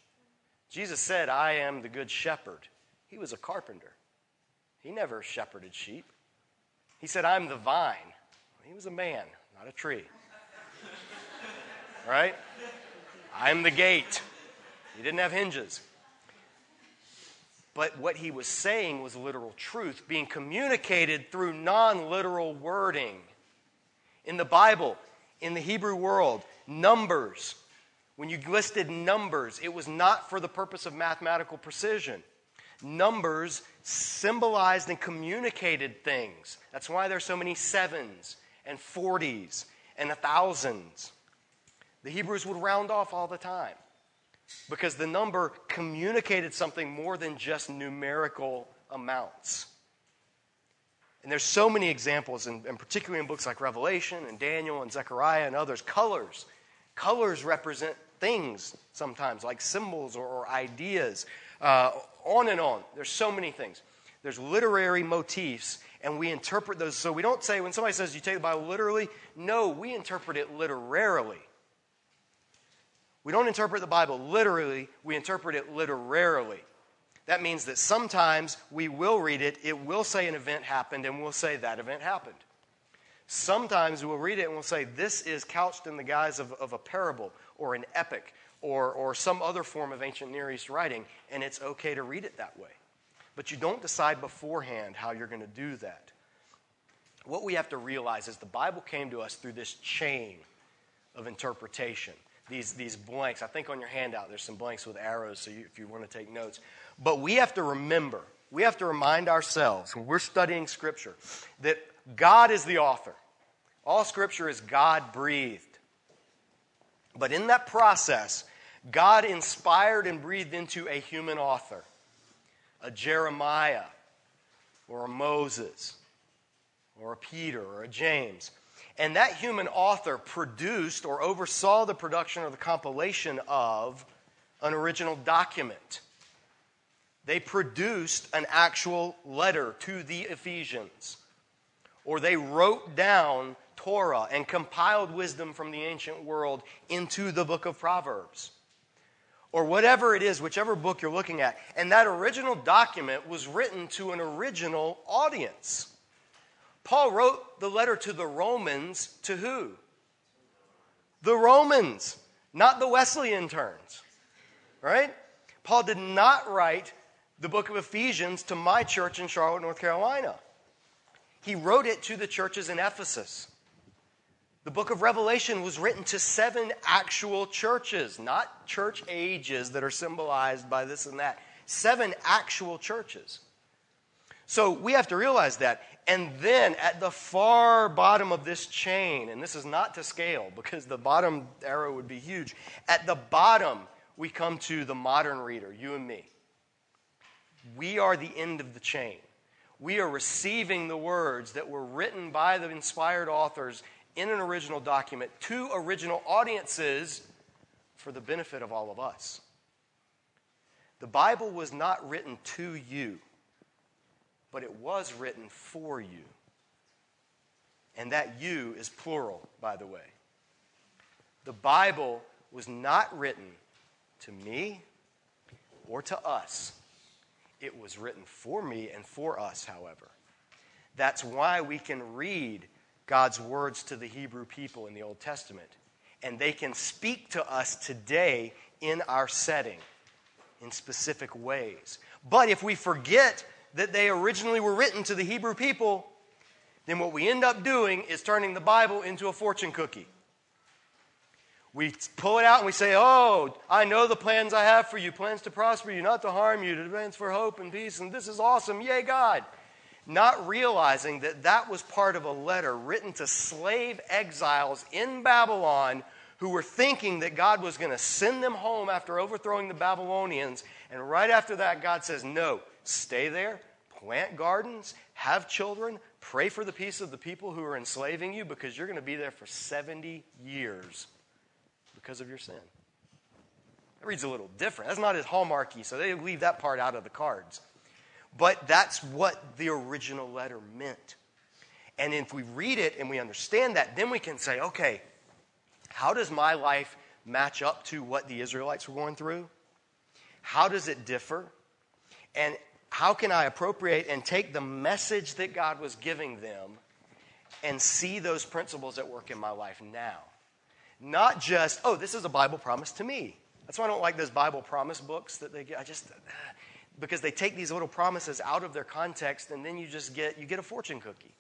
Jesus said, I am the good shepherd. He was a carpenter. He never shepherded sheep. He said, I'm the vine. He was a man, not a tree. right? I'm the gate. He didn't have hinges. But what he was saying was literal truth being communicated through non literal wording. In the Bible, in the Hebrew world, numbers, when you listed numbers, it was not for the purpose of mathematical precision. Numbers symbolized and communicated things. That's why there's so many sevens and forties and thousands. The Hebrews would round off all the time because the number communicated something more than just numerical amounts. And there's so many examples, and, particularly in books like Revelation and Daniel and Zechariah and others, colors Colors represent things sometimes, like symbols or, or ideas. Uh, on and on. There's so many things. There's literary motifs, and we interpret those. So we don't say, when somebody says you take the Bible literally, no, we interpret it literarily. We don't interpret the Bible literally, we interpret it literarily. That means that sometimes we will read it, it will say an event happened, and we'll say that event happened. Sometimes we'll read it and we'll say, This is couched in the guise of, of a parable or an epic or, or some other form of ancient Near East writing, and it's okay to read it that way. But you don't decide beforehand how you're going to do that. What we have to realize is the Bible came to us through this chain of interpretation, these, these blanks. I think on your handout there's some blanks with arrows, so you, if you want to take notes. But we have to remember, we have to remind ourselves when we're studying Scripture that God is the author. All Scripture is God breathed. But in that process, God inspired and breathed into a human author, a Jeremiah, or a Moses, or a Peter, or a James. And that human author produced or oversaw the production or the compilation of an original document. They produced an actual letter to the Ephesians, or they wrote down Torah and compiled wisdom from the ancient world into the book of Proverbs. Or whatever it is, whichever book you're looking at. And that original document was written to an original audience. Paul wrote the letter to the Romans to who? The Romans, not the Wesleyan turns. Right? Paul did not write the book of Ephesians to my church in Charlotte, North Carolina. He wrote it to the churches in Ephesus. The book of Revelation was written to seven actual churches, not church ages that are symbolized by this and that. Seven actual churches. So we have to realize that. And then at the far bottom of this chain, and this is not to scale because the bottom arrow would be huge, at the bottom we come to the modern reader, you and me. We are the end of the chain. We are receiving the words that were written by the inspired authors in an original document to original audiences for the benefit of all of us. The Bible was not written to you, but it was written for you. And that you is plural, by the way. The Bible was not written to me or to us. It was written for me and for us, however. That's why we can read God's words to the Hebrew people in the Old Testament. And they can speak to us today in our setting in specific ways. But if we forget that they originally were written to the Hebrew people, then what we end up doing is turning the Bible into a fortune cookie. We pull it out and we say, Oh, I know the plans I have for you plans to prosper you, not to harm you, advance for hope and peace, and this is awesome. Yay, God not realizing that that was part of a letter written to slave exiles in Babylon who were thinking that God was going to send them home after overthrowing the Babylonians. And right after that, God says, No, stay there, plant gardens, have children, pray for the peace of the people who are enslaving you because you're going to be there for 70 years because of your sin. That reads a little different. That's not as hallmarky, so they leave that part out of the cards. But that's what the original letter meant. And if we read it and we understand that, then we can say, okay, how does my life match up to what the Israelites were going through? How does it differ? And how can I appropriate and take the message that God was giving them and see those principles at work in my life now? Not just, oh, this is a Bible promise to me. That's why I don't like those Bible promise books that they get. I just, because they take these little promises out of their context and then you just get you get a fortune cookie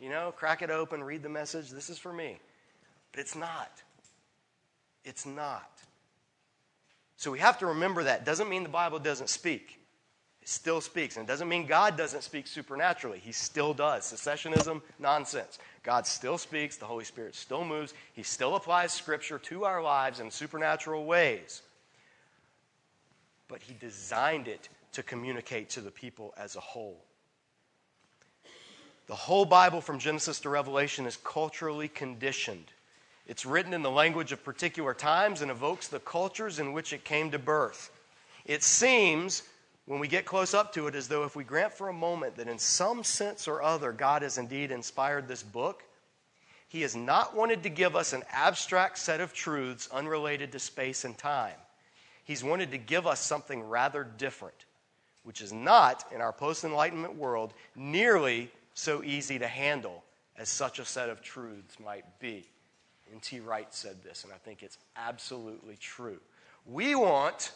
you know crack it open read the message this is for me but it's not it's not so we have to remember that doesn't mean the bible doesn't speak still speaks. And it doesn't mean god doesn't speak supernaturally. He still does. Cessationism nonsense. God still speaks. The holy spirit still moves. He still applies scripture to our lives in supernatural ways. But he designed it to communicate to the people as a whole. The whole Bible from Genesis to Revelation is culturally conditioned. It's written in the language of particular times and evokes the cultures in which it came to birth. It seems, when we get close up to it, as though if we grant for a moment that in some sense or other God has indeed inspired this book, He has not wanted to give us an abstract set of truths unrelated to space and time. He's wanted to give us something rather different, which is not, in our post Enlightenment world, nearly so easy to handle as such a set of truths might be. N.T. Wright said this, and I think it's absolutely true. We want,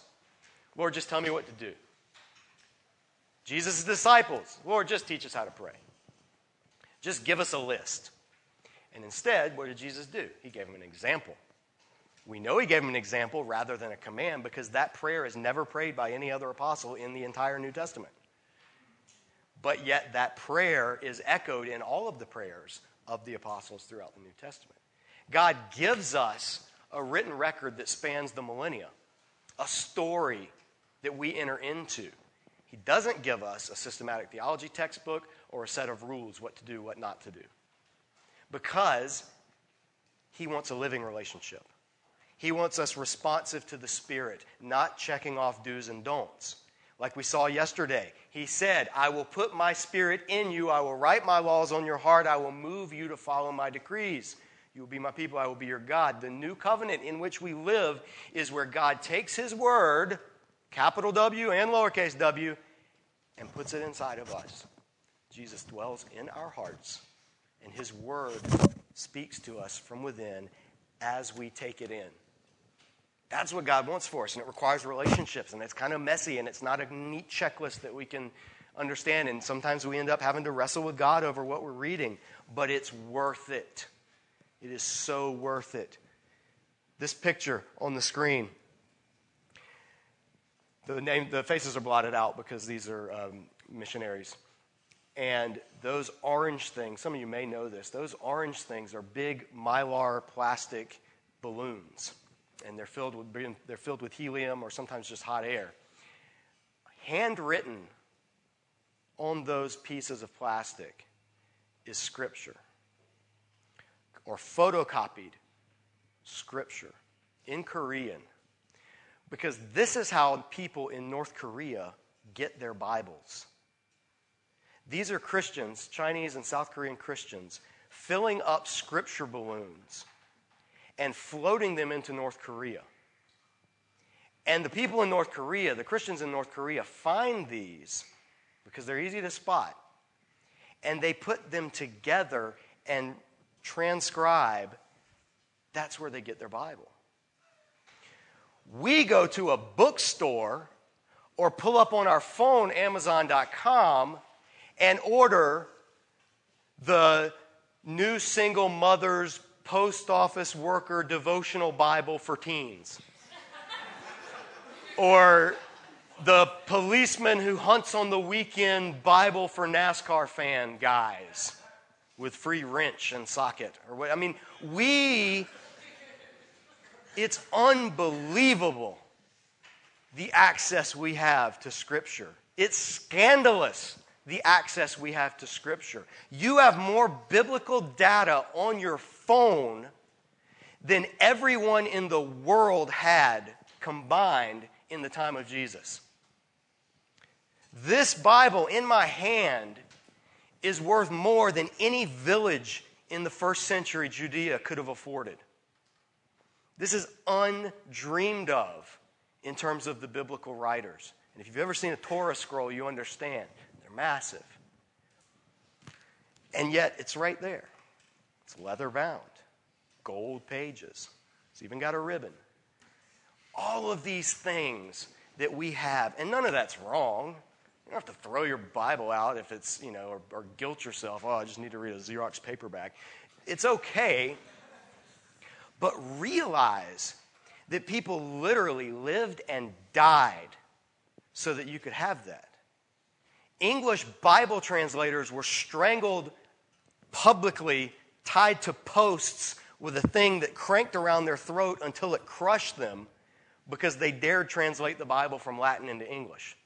Lord, just tell me what to do. Jesus' disciples, Lord, just teach us how to pray. Just give us a list. And instead, what did Jesus do? He gave them an example. We know he gave them an example rather than a command because that prayer is never prayed by any other apostle in the entire New Testament. But yet, that prayer is echoed in all of the prayers of the apostles throughout the New Testament. God gives us a written record that spans the millennia, a story that we enter into. He doesn't give us a systematic theology textbook or a set of rules what to do, what not to do. Because he wants a living relationship. He wants us responsive to the Spirit, not checking off do's and don'ts. Like we saw yesterday, he said, I will put my Spirit in you, I will write my laws on your heart, I will move you to follow my decrees. You will be my people, I will be your God. The new covenant in which we live is where God takes his word, capital W and lowercase w, and puts it inside of us. Jesus dwells in our hearts, and his word speaks to us from within as we take it in. That's what God wants for us, and it requires relationships, and it's kind of messy, and it's not a neat checklist that we can understand, and sometimes we end up having to wrestle with God over what we're reading, but it's worth it. It is so worth it. This picture on the screen, the, name, the faces are blotted out because these are um, missionaries. And those orange things, some of you may know this, those orange things are big mylar plastic balloons. And they're filled with, they're filled with helium or sometimes just hot air. Handwritten on those pieces of plastic is Scripture or photocopied scripture in Korean because this is how people in North Korea get their Bibles. These are Christians, Chinese and South Korean Christians, filling up scripture balloons and floating them into North Korea. And the people in North Korea, the Christians in North Korea, find these because they're easy to spot. And they put them together and transcribe, that's where they get their Bible. We go to a bookstore or pull up on our phone, Amazon.com, and order the new single mother's post office worker devotional Bible for teens. or the policeman who hunts on the weekend Bible for NASCAR fan guys with free wrench and socket or what I mean we it's unbelievable the access we have to scripture. It's scandalous the access we have to scripture. You have more biblical data on your phone than everyone in the world had combined in the time of Jesus. This bible in my hand is worth more than any village in the first century Judea could have afforded. This is undreamed of in terms of the biblical writers. And if you've ever seen a Torah scroll, you understand. They're massive. And yet, it's right there. It's leather bound, gold pages. It's even got a ribbon. All of these things that we have, and none of that's wrong. You don't have to throw your Bible out if it's, you know, or, or guilt yourself, oh, I just need to read a Xerox paperback. It's okay, but realize that people literally lived and died so that you could have that. English Bible translators were strangled publicly, tied to posts with a thing that cranked around their throat until it crushed them because they dared translate the Bible from Latin into English.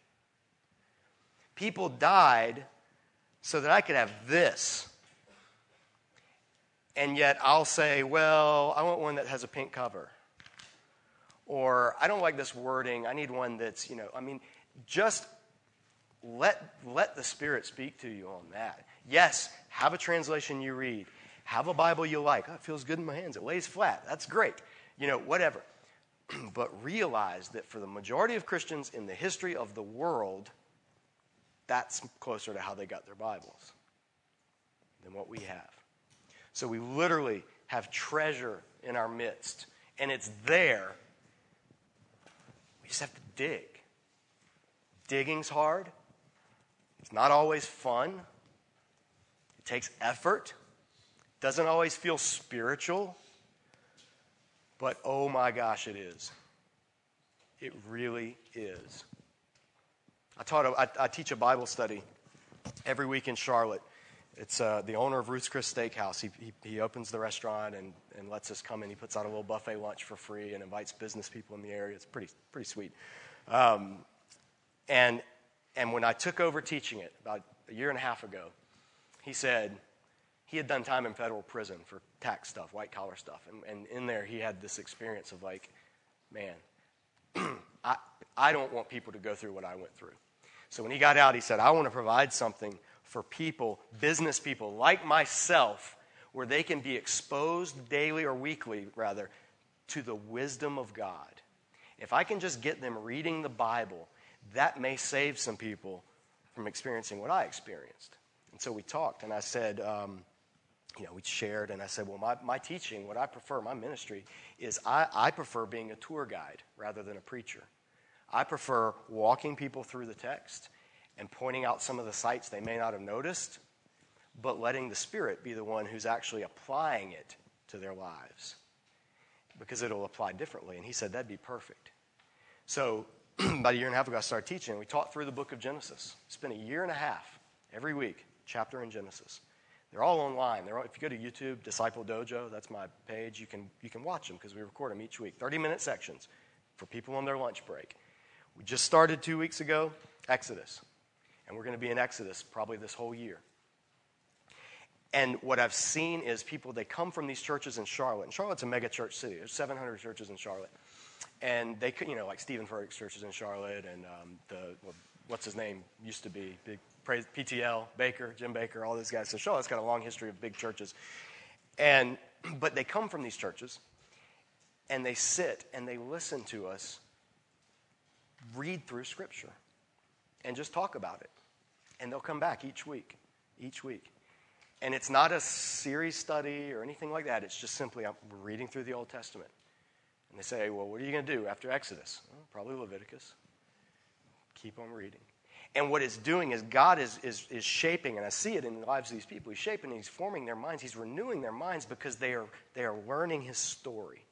People died so that I could have this. And yet I'll say, well, I want one that has a pink cover. Or I don't like this wording. I need one that's, you know, I mean, just let, let the Spirit speak to you on that. Yes, have a translation you read. Have a Bible you like. Oh, it feels good in my hands. It lays flat. That's great. You know, whatever. but realize that for the majority of Christians in the history of the world, that's closer to how they got their Bibles than what we have. So we literally have treasure in our midst, and it's there. We just have to dig. Digging's hard, it's not always fun, it takes effort, doesn't always feel spiritual, but oh my gosh, it is. It really is. I, taught a, I, I teach a Bible study every week in Charlotte. It's uh, the owner of Ruth's Chris Steakhouse. He, he, he, opens the restaurant and, and lets us come in. He puts out a little buffet lunch for free and invites business people in the area. It's pretty, pretty sweet. Um, and, and when I took over teaching it about a year and a half ago, he said he had done time in federal prison for tax stuff, white collar stuff. And, and in there, he had this experience of like, man, I, I don't want people to go through what I went through. So when he got out, he said, I want to provide something for people, business people like myself, where they can be exposed daily or weekly, rather, to the wisdom of God. If I can just get them reading the Bible, that may save some people from experiencing what I experienced. And so we talked, and I said, um, you know, we shared, and I said, well, my, my teaching, what I prefer, my ministry, is I, I prefer being a tour guide rather than a preacher. I prefer walking people through the text and pointing out some of the sites they may not have noticed, but letting the Spirit be the one who's actually applying it to their lives because it'll apply differently. And he said that'd be perfect. So, about a year and a half ago, I started teaching. We taught through the book of Genesis. Been a year and a half every week, chapter in Genesis. They're all online. They're all, if you go to YouTube, Disciple Dojo, that's my page, you can, you can watch them because we record them each week. 30 minute sections for people on their lunch break. We just started two weeks ago, Exodus. And we're going to be in Exodus probably this whole year. And what I've seen is people, they come from these churches in Charlotte. And Charlotte's a mega church city. There's 700 churches in Charlotte. And they could, you know, like Steven Furtick's churches in Charlotte and um, the, well, what's his name used to be, big PTL, Bakker, Jim Bakker, all these guys. So Charlotte's got a long history of big churches. And, but they come from these churches and they sit and they listen to us read through Scripture and just talk about it. And they'll come back each week, each week. And it's not a series study or anything like that. It's just simply I'm reading through the Old Testament. And they say, Well, what are you going to do after Exodus? Well, probably Leviticus. Keep on reading. And what it's doing is God is, is, is shaping, and I see it in the lives of these people. He's shaping, He's forming their minds, He's renewing their minds because they are, they are learning His story.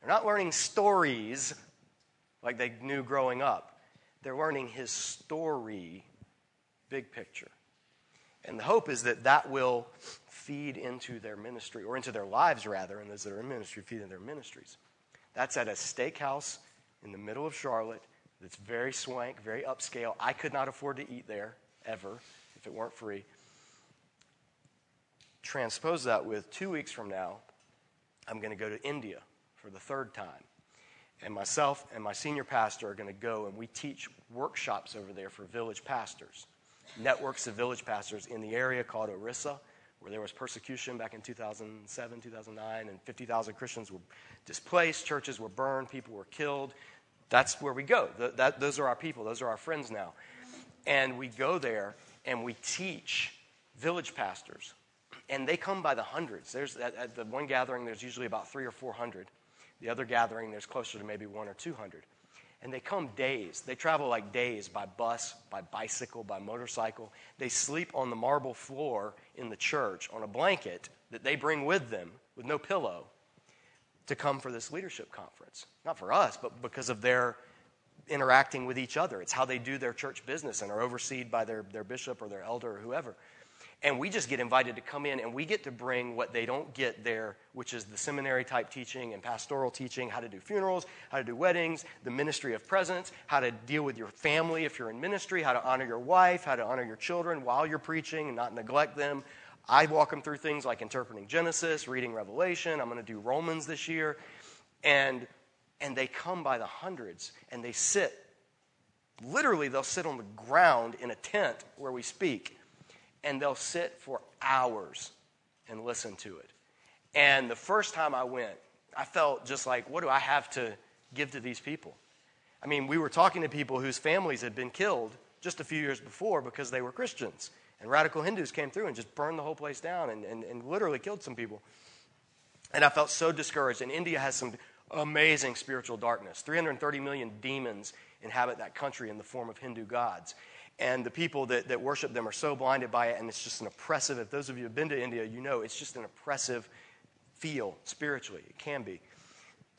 They're not learning stories like they knew growing up. They're learning his story, big picture. And the hope is that that will feed into their ministry, or into their lives rather, and those that are in ministry feed into their ministries. That's at a steakhouse in the middle of Charlotte that's very swank, very upscale. I could not afford to eat there ever if it weren't free. Transpose that with two weeks from now, I'm going to go to India for the third time and myself and my senior pastor are going to go and we teach workshops over there for village pastors, networks of village pastors in the area called Orissa, where there was persecution back in 2007, 2009, and 50,000 Christians were displaced, churches were burned, people were killed. That's where we go. The, that, those are our people, those are our friends now. And we go there and we teach village pastors. And they come by the hundreds. There's, at, at the one gathering, there's usually about three or 400. The other gathering, there's closer to maybe one or 200. And they come days. They travel like days by bus, by bicycle, by motorcycle. They sleep on the marble floor in the church on a blanket that they bring with them with no pillow to come for this leadership conference. Not for us, but because of their interacting with each other. It's how they do their church business and are overseen by their, their bishop or their elder or whoever. And we just get invited to come in and we get to bring what they don't get there, which is the seminary type teaching and pastoral teaching how to do funerals, how to do weddings, the ministry of presence, how to deal with your family if you're in ministry, how to honor your wife, how to honor your children while you're preaching and not neglect them. I walk them through things like interpreting Genesis, reading Revelation. I'm going to do Romans this year. And, and they come by the hundreds and they sit. Literally, they'll sit on the ground in a tent where we speak. And they'll sit for hours and listen to it. And the first time I went, I felt just like, what do I have to give to these people? I mean, we were talking to people whose families had been killed just a few years before because they were Christians. And radical Hindus came through and just burned the whole place down and, and, and literally killed some people. And I felt so discouraged. And India has some amazing spiritual darkness. 330 million demons inhabit that country in the form of Hindu gods. And the people that, that worship them are so blinded by it, and it's just an oppressive. If those of you have been to India, you know it's just an oppressive feel spiritually. It can be.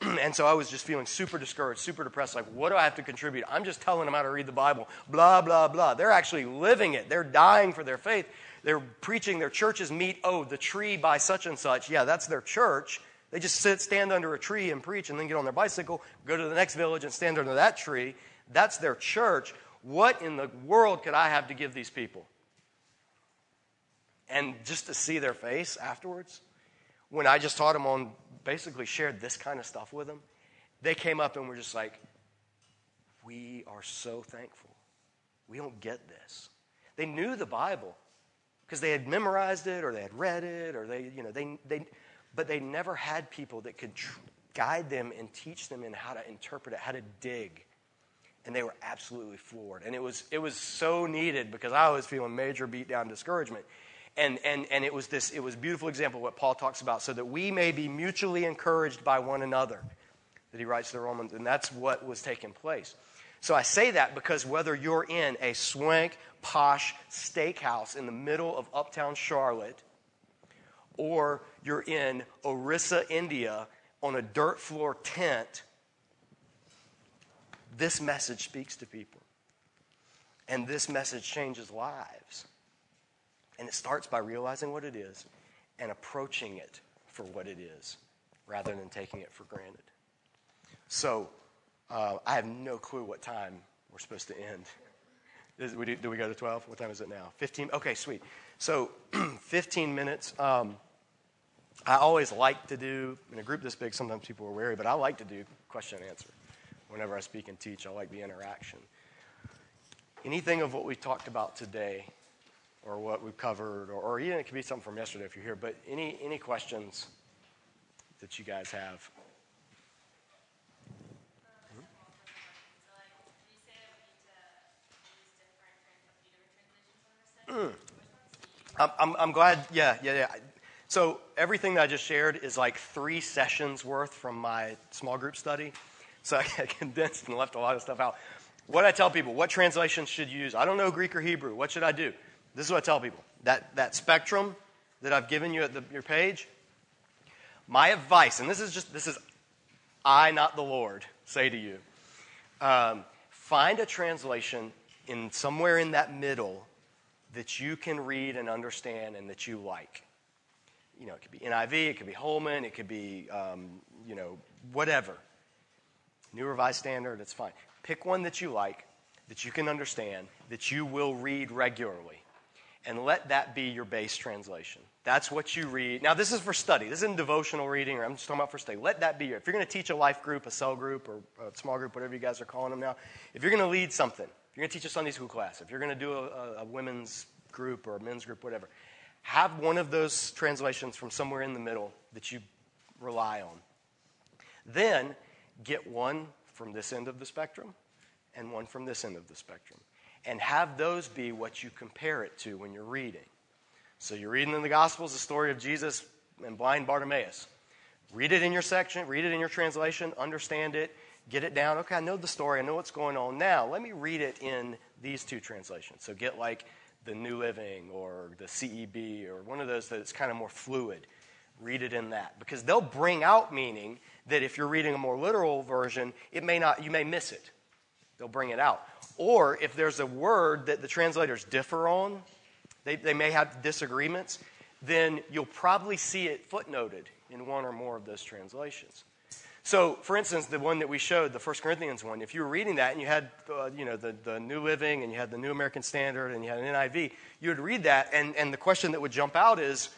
and so I was just feeling super discouraged, super depressed. Like, what do I have to contribute? I'm just telling them how to read the Bible, blah, blah, blah. They're actually living it. They're dying for their faith. They're preaching. Their churches meet, oh, the tree by such and such. Yeah, that's their church. They just sit, stand under a tree and preach, and then get on their bicycle, go to the next village, and stand under that tree. That's their church. What in the world could I have to give these people? And just to see their face afterwards, when I just taught them on basically shared this kind of stuff with them, they came up and were just like, We are so thankful. We don't get this. They knew the Bible because they had memorized it or they had read it or they, you know, they, they but they never had people that could tr- guide them and teach them in how to interpret it, how to dig. And they were absolutely floored. And it was, it was so needed because I was feeling major beat down discouragement. And, and, and it was this, it was beautiful example of what Paul talks about, so that we may be mutually encouraged by one another, that he writes to the Romans, and that's what was taking place. So I say that because whether you're in a swank, posh steakhouse in the middle of uptown Charlotte, or you're in Orissa, India, on a dirt floor tent, this message speaks to people. And this message changes lives. And it starts by realizing what it is and approaching it for what it is rather than taking it for granted. So, uh, I have no clue what time we're supposed to end. Is, we do, do, we go to 12? What time is it now? 15? Okay, sweet. So, 15 minutes. Um, I always like to do, in a group this big, sometimes people are wary, but I like to do question and answer. Whenever I speak and teach, I like the interaction. Anything of what we talked about today or what we've covered, or, or even it could be something from yesterday if you're here. But any, any questions that you guys have? Mm. I'm, I'm, I'm glad, yeah, yeah, yeah. So everything that I just shared is like three sessions worth from my small group study. So I condensed and left a lot of stuff out. What I tell people, what translations should you use? I don't know Greek or Hebrew. What should I do? This is what I tell people that, that spectrum that I've given you at the, your page, my advice, and this is just, this is I, not the Lord, say to you um, find a translation in somewhere in that middle that you can read and understand and that you like. You know, it could be NIV, it could be Holman, it could be, um, you know, whatever. New Revised Standard, it's fine. Pick one that you like, that you can understand, that you will read regularly and let that be your base translation. That's what you read. Now, this is for study. This isn't devotional reading, or I'm just talking about for study. Let that be your. If you're going to teach a life group, a cell group, or a small group, whatever you guys are calling them now, if you're going to lead something, if you're going to teach a Sunday school class, if you're going to do a, a women's group or a men's group, whatever, have one of those translations from somewhere in the middle that you rely on. Then get one from this end of the spectrum and one from this end of the spectrum and have those be what you compare it to when you're reading. So you're reading in the Gospels the story of Jesus and blind Bartimaeus. Read it in your section, read it in your translation, understand it, get it down. Okay, I know the story, I know what's going on. Now, let me read it in these two translations. So get like the New Living or the CEB or one of those that's kind of more fluid. Read it in that because they'll bring out meaning that if you're reading a more literal version, it may not you may miss it. They'll bring it out. Or if there's a word that the translators differ on, they, they may have disagreements, then you'll probably see it footnoted in one or more of those translations. So, for instance, the one that we showed, the First Corinthians one, if you were reading that and you had, uh, you know, the, the New Living and you had the New American Standard and you had an NIV, you would read that, and, and the question that would jump out is,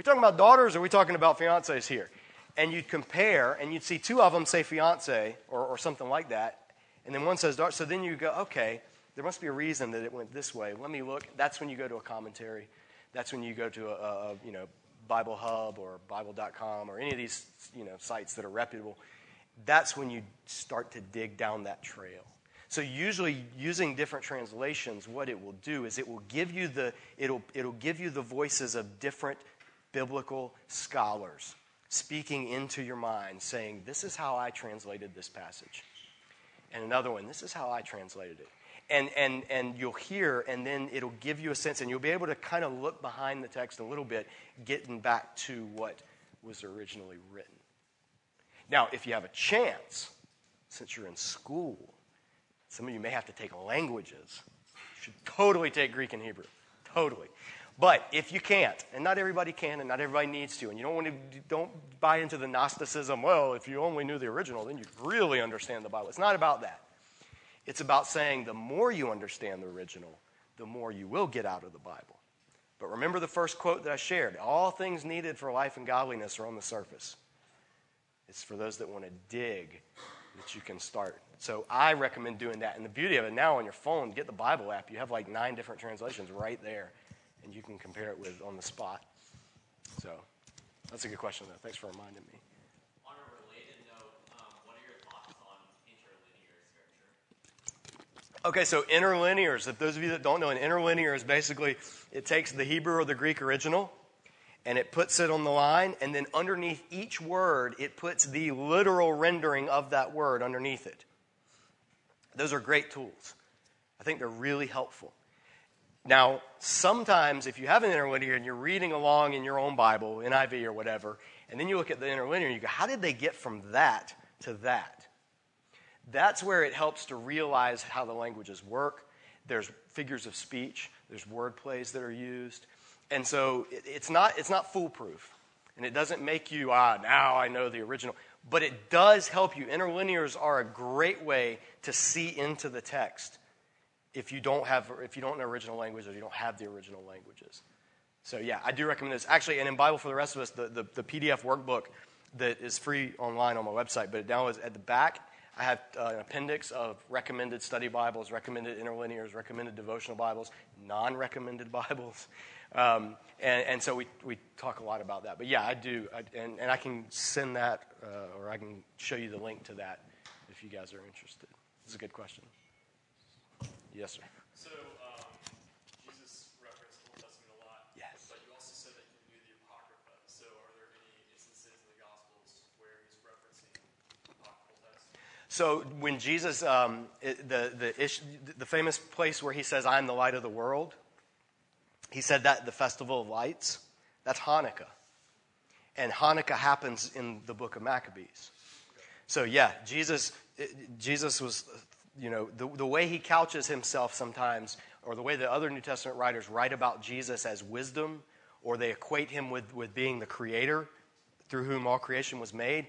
we talking about daughters or are we talking about fiancés here? And you'd compare, and you'd see two of them say fiancé or, or something like that, and then one says daughter. So then you go, okay, there must be a reason that it went this way. Let me look. That's when you go to a commentary. That's when you go to a, a you know, Bible Hub or Bible.com or any of these you know, sites that are reputable, that's when you start to dig down that trail. So usually using different translations, what it will do is it will give you the, it'll, it'll give you the voices of different biblical scholars speaking into your mind, saying, This is how I translated this passage. And another one, This is how I translated it and, and, and you'll hear, and then it'll give you a sense, and you'll be able to kind of look behind the text a little bit, getting back to what was originally written. Now, if you have a chance, since you're in school, some of you may have to take languages. You should totally take Greek and Hebrew. Totally. But if you can't, and not everybody can, and not everybody needs to, and you don't want to, don't buy into the Gnosticism, well, if you only knew the original, then you'd really understand the Bible. It's not about that. It's about saying the more you understand the original, the more you will get out of the Bible. But remember the first quote that I shared all things needed for life and godliness are on the surface. It's for those that want to dig that you can start. So I recommend doing that. And the beauty of it now on your phone, get the Bible app. You have like nine different translations right there, and you can compare it with on the spot. So that's a good question, though. Thanks for reminding me. On a related note, um, what are your thoughts on interlinear scripture? Okay, so interlinears. If those of you that don't know, an interlinear is basically it takes the Hebrew or the Greek original and it puts it on the line, and then underneath each word, it puts the literal rendering of that word underneath it. Those are great tools. I think they're really helpful. Now, sometimes if you have an interlinear and you're reading along in your own Bible, NIV or whatever, and then you look at the interlinear and you go, how did they get from that to that? That's where it helps to realize how the languages work. There's figures of speech, there's word plays that are used. And so it's not, it's not foolproof. And it doesn't make you, ah, now I know the original. But it does help you. Interlinears are a great way to see into the text if you don't have if you don't know original language or you don't have the original languages. So yeah, I do recommend this. Actually, and in Bible for the rest of us, the, the, the PDF workbook that is free online on my website, but it downloads at the back I have uh, an appendix of recommended study Bibles, recommended interlinears, recommended devotional Bibles, non recommended Bibles. Um, and, and, so we, we talk a lot about that. But yeah, I do. I, and, and I can send that uh, or I can show you the link to that if you guys are interested. Is a good question. Yes, sir. So, um, Jesus referenced the Old Testament a lot. Yes. But you also said that you knew the Apocrypha. So are there any instances in the Gospels where he's referencing apocryphal texts? So when Jesus, um, the, the, ish, the famous place where he says, I'm the light of the world, he said that at the Festival of Lights, that's Hanukkah. And Hanukkah happens in the book of Maccabees. So yeah, Jesus, Jesus was, you know, the, the way he couches himself sometimes, or the way the other New Testament writers write about Jesus as wisdom, or they equate him with, with being the creator through whom all creation was made,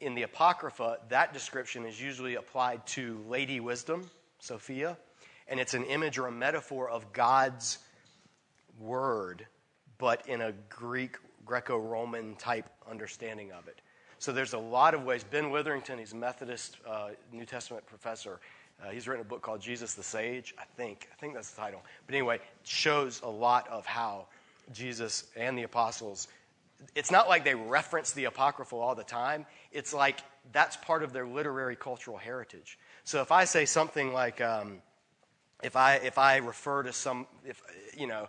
in the Apocrypha, that description is usually applied to Lady Wisdom, Sophia, and it's an image or a metaphor of God's word, but in a Greek, Greco Roman type understanding of it. So there's a lot of ways. Ben Witherington, he's a Methodist uh, New Testament professor. Uh, he's written a book called Jesus the Sage, I think. I think that's the title. But anyway, shows a lot of how Jesus and the apostles it's not like they reference the apocryphal all the time. It's like that's part of their literary cultural heritage. So if I say something like, um, if I if I refer to some, if you know,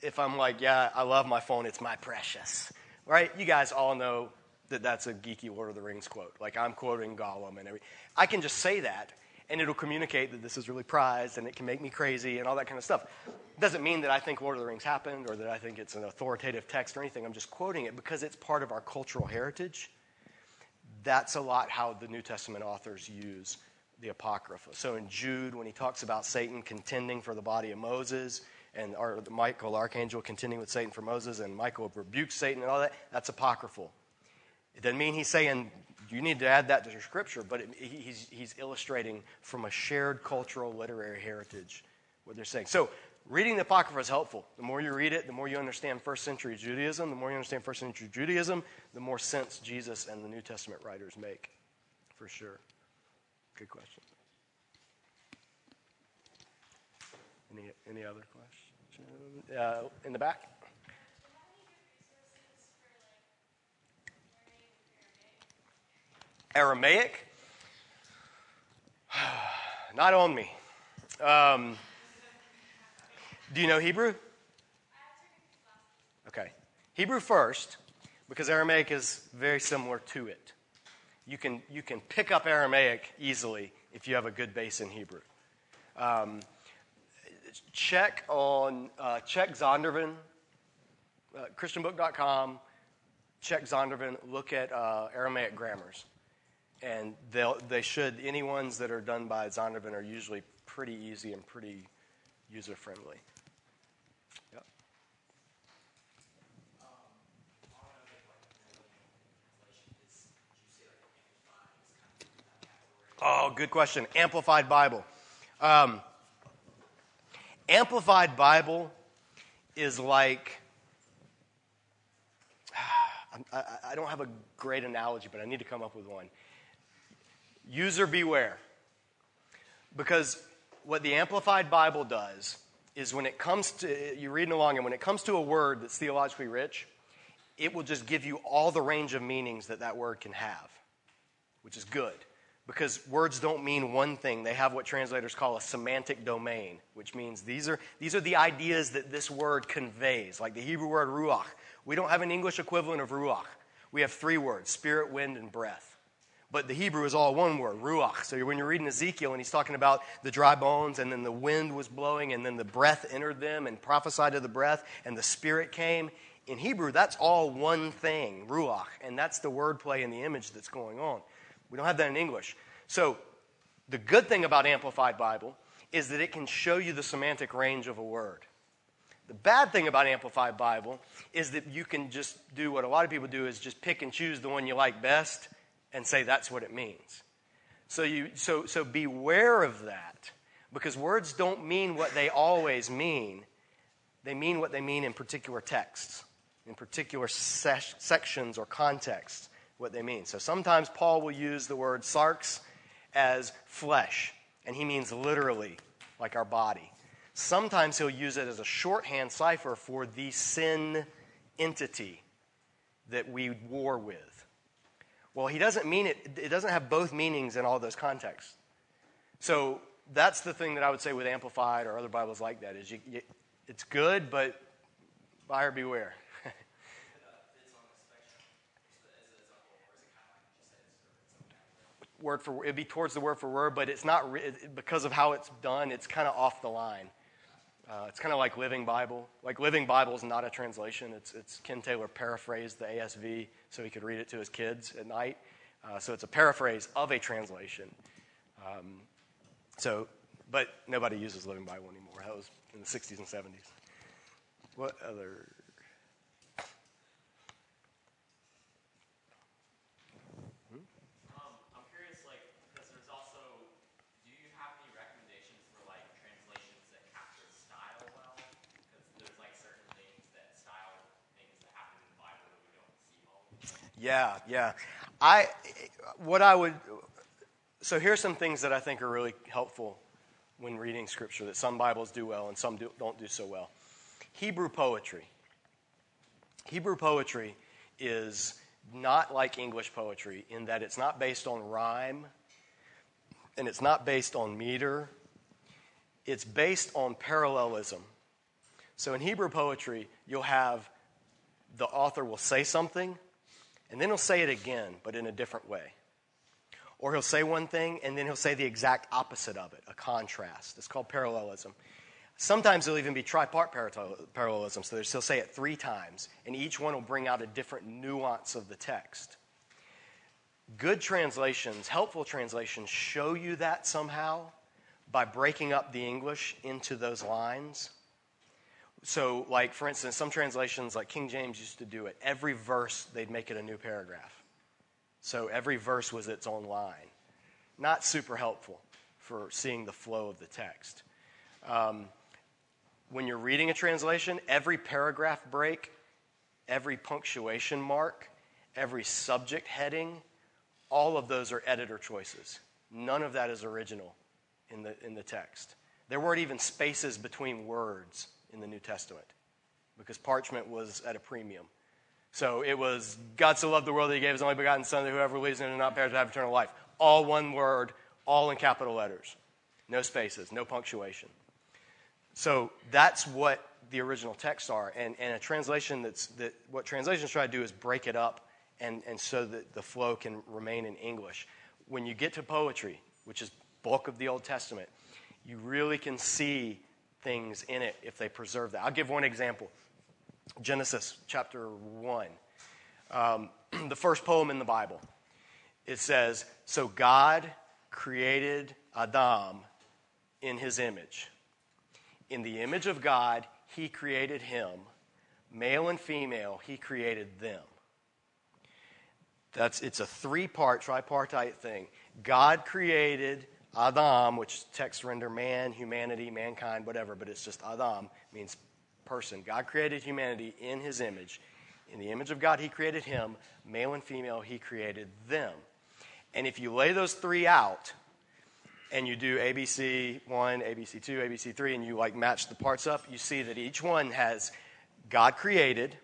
if I'm like, yeah, I love my phone, it's my precious, right? You guys all know that that's a geeky Lord of the Rings quote. Like I'm quoting Gollum and every. I can just say that, and it'll communicate that this is really prized and it can make me crazy and all that kind of stuff. Doesn't mean that I think Lord of the Rings happened or that I think it's an authoritative text or anything. I'm just quoting it because it's part of our cultural heritage. That's a lot how the New Testament authors use the Apocrypha. So in Jude, when he talks about Satan contending for the body of Moses, and or Michael, archangel, contending with Satan for Moses, and Michael rebukes Satan and all that, that's apocryphal. It doesn't mean he's saying You need to add that to your scripture, but it, he's, he's illustrating from a shared cultural literary heritage what they're saying. So, reading the Apocrypha is helpful. The more you read it, the more you understand first century Judaism. The more you understand first century Judaism, the more sense Jesus and the New Testament writers make, for sure. Good question. Any, any other questions? Uh, in the back? Aramaic? Not on me. Um, do you know Hebrew? Okay. Hebrew first, because Aramaic is very similar to it. You can, you can pick up Aramaic easily if you have a good base in Hebrew. Um, check on uh, check Zondervan, uh, ChristianBook.com. Check Zondervan. Look at uh, Aramaic grammars and they should, any ones that are done by Zondervan are usually pretty easy and pretty user friendly. Oh, good question. Amplified Bible. Um, Amplified Bible is like I, I, don't have a great analogy, but I need to come up with one. User beware. Because what the Amplified Bible does is when it comes to, you're reading along, and when it comes to a word that's theologically rich, it will just give you all the range of meanings that that word can have, which is good. Because words don't mean one thing. They have what translators call a semantic domain, which means these are, these are the ideas that this word conveys, like the Hebrew word ruach. We don't have an English equivalent of ruach. We have three words spirit, wind, and breath but the Hebrew is all one word, ruach. So when you're reading Ezekiel and he's talking about the dry bones, and then the wind was blowing, and then the breath entered them and prophesied to the breath, and the spirit came. In Hebrew, that's all one thing, ruach, and that's the wordplay and the image that's going on. We don't have that in English. So the good thing about Amplified Bible is that it can show you the semantic range of a word. The bad thing about Amplified Bible is that you can just do what a lot of people do is just pick and choose the one you like best and say that's what it means. So, you, so, so beware of that because words don't mean what they always mean. They mean what they mean in particular texts, in particular sections or contexts, what they mean. So sometimes Paul will use the word sarx as flesh, and he means literally like our body. Sometimes he'll use it as a shorthand cipher for the sin entity that we war with. Well, he doesn't mean it, it doesn't have both meanings in all those contexts. So that's the thing that I would say with Amplified or other Bibles like that is you, you, it's good, but buyer beware. word for it'd be towards the word for word, but it's not because of how it's done. It's kind of off the line. Uh, it's kind of like Living Bible. Like Living Bible is not a translation. It's, it's Ken Taylor paraphrased the ASV so he could read it to his kids at night. Uh, so it's a paraphrase of a translation. Um, so, but nobody uses Living Bible anymore. That was in the 60s and 70s. What other Yeah, yeah. I, what I would, so here's some things that I think are really helpful when reading Scripture that some Bibles do well and some do, don't do so well. Hebrew poetry. Hebrew poetry is not like English poetry in that it's not based on rhyme and it's not based on meter. It's based on parallelism. So in Hebrew poetry, you'll have the author will say something and then he'll say it again, but in a different way. Or he'll say one thing and then he'll say the exact opposite of it, a contrast. It's called parallelism. Sometimes there'll even be tripart parallelism, so he'll say it three times, and each one will bring out a different nuance of the text. Good translations, helpful translations, show you that somehow by breaking up the English into those lines. So, like, for instance, some translations, like King James used to do it, every verse they'd make it a new paragraph. So every verse was its own line. Not super helpful for seeing the flow of the text. Um, when you're reading a translation, every paragraph break, every punctuation mark, every subject heading, all of those are editor choices. None of that is original in the, in the text. There weren't even spaces between words in the New Testament because parchment was at a premium. So it was God so loved the world that he gave his only begotten Son that whoever believes in him not perish but have eternal life. All one word, all in capital letters. No spaces, no punctuation. So that's what the original texts are. And, and a translation that's that what translations try to do is break it up and, and so that the flow can remain in English. When you get to poetry, which is bulk of the Old Testament, you really can see things in it if they preserve that. I'll give one example Genesis chapter 1, um, the first poem in the Bible. It says, So God created Adam in his image. In the image of God, he created him. Male and female, he created them. That's, it's a three part, tripartite thing. God created Adam, which text render man, humanity, mankind, whatever, but it's just Adam, means person. God created humanity in his image. In the image of God, he created him. Male and female, he created them. And if you lay those three out, and you do ABC 1, ABC 2, ABC 3, and you like match the parts up, you see that each one has God created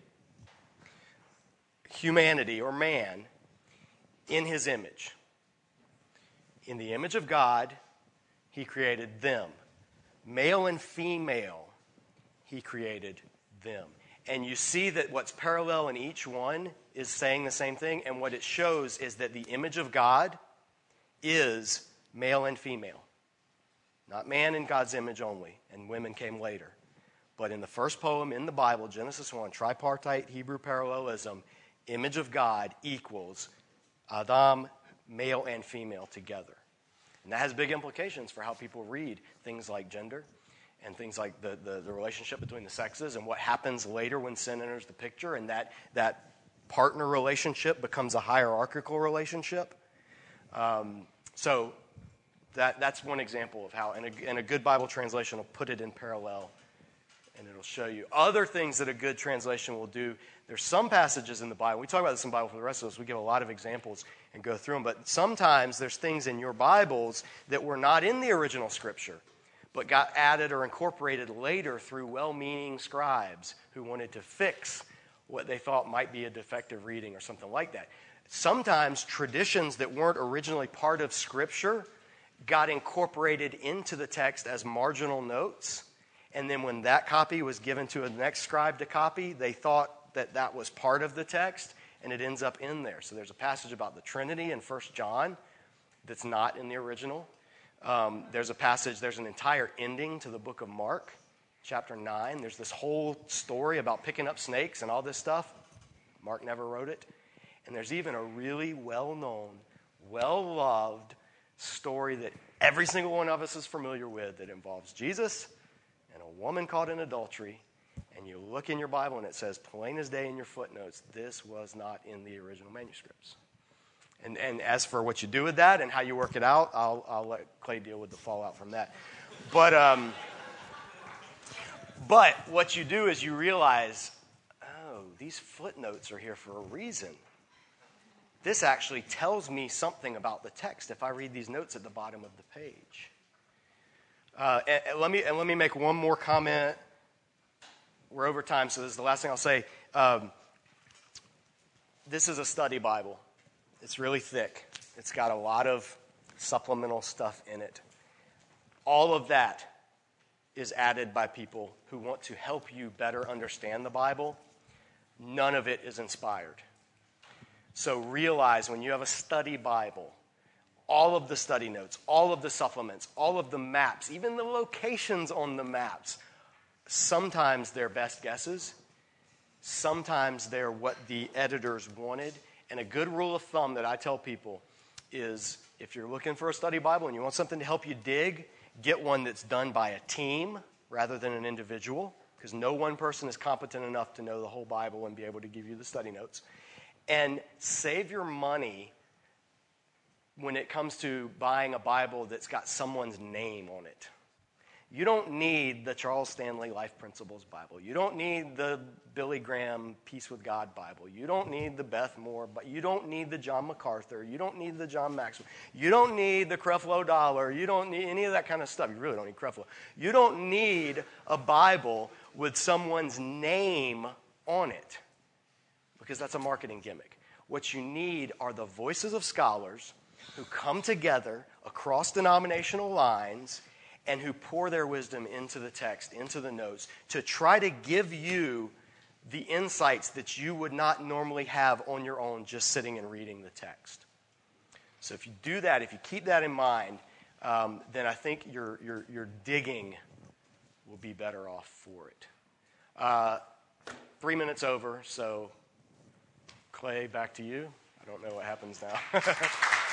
humanity or man in his image. In the image of God, he created them. Male and female, he created them. And you see that what's parallel in each one is saying the same thing. And what it shows is that the image of God is male and female. Not man in God's image only, and women came later. But in the first poem in the Bible, Genesis 1, tripartite Hebrew parallelism, image of God equals Adam, male and female together. And that has big implications for how people read things like gender and things like the, the, the, relationship between the sexes and what happens later when sin enters the picture and that, that partner relationship becomes a hierarchical relationship. Um, so that, that's one example of how, and a, and a good Bible translation will put it in parallel and it'll show you other things that a good translation will do. There's some passages in the Bible, we talk about this in the Bible for the rest of us, we give a lot of examples and go through them, but sometimes there's things in your Bibles that were not in the original scripture but got added or incorporated later through well meaning scribes who wanted to fix what they thought might be a defective reading or something like that. Sometimes traditions that weren't originally part of Scripture got incorporated into the text as marginal notes. And then when that copy was given to a next scribe to copy, they thought that that was part of the text and it ends up in there. So there's a passage about the Trinity in 1 John that's not in the original. Um, there's a passage, there's an entire ending to the book of Mark, chapter 9. There's this whole story about picking up snakes and all this stuff. Mark never wrote it. And there's even a really well known, well loved story that every single one of us is familiar with that involves Jesus and a woman caught in adultery. And you look in your Bible and it says, plain as day in your footnotes, this was not in the original manuscripts. And, and as for what you do with that and how you work it out, I'll, I'll let Clay deal with the fallout from that. But, um, but what you do is you realize, oh, these footnotes are here for a reason. This actually tells me something about the text if I read these notes at the bottom of the page. Uh, and, and, let me, and let me make one more comment. We're over time, so this is the last thing I'll say. Um, this is a study Bible. It's really thick, it's got a lot of supplemental stuff in it. All of that is added by people who want to help you better understand the Bible. None of it is inspired. So realize when you have a study Bible, all of the study notes, all of the supplements, all of the maps, even the locations on the maps, sometimes they're best guesses, sometimes they're what the editors wanted, and a good rule of thumb that I tell people is if you're looking for a study Bible and you want something to help you dig, get one that's done by a team rather than an individual, because no one person is competent enough to know the whole Bible and be able to give you the study notes. And save your money when it comes to buying a Bible that's got someone's name on it. You don't need the Charles Stanley Life Principles Bible. You don't need the Billy Graham Peace with God Bible. You don't need the Beth Moore, but you don't need the John MacArthur. You don't need the John Maxwell. You don't need the Creflo Dollar. You don't need any of that kind of stuff. You really don't need Creflo. You don't need a Bible with someone's name on it because that's a marketing gimmick. What you need are the voices of scholars who come together across denominational lines and who pour their wisdom into the text, into the notes, to try to give you the insights that you would not normally have on your own just sitting and reading the text. So if you do that, if you keep that in mind, um, then I think your, your, your digging will be better off for it. Uh, three minutes over, so Clay, back to you. I don't know what happens now.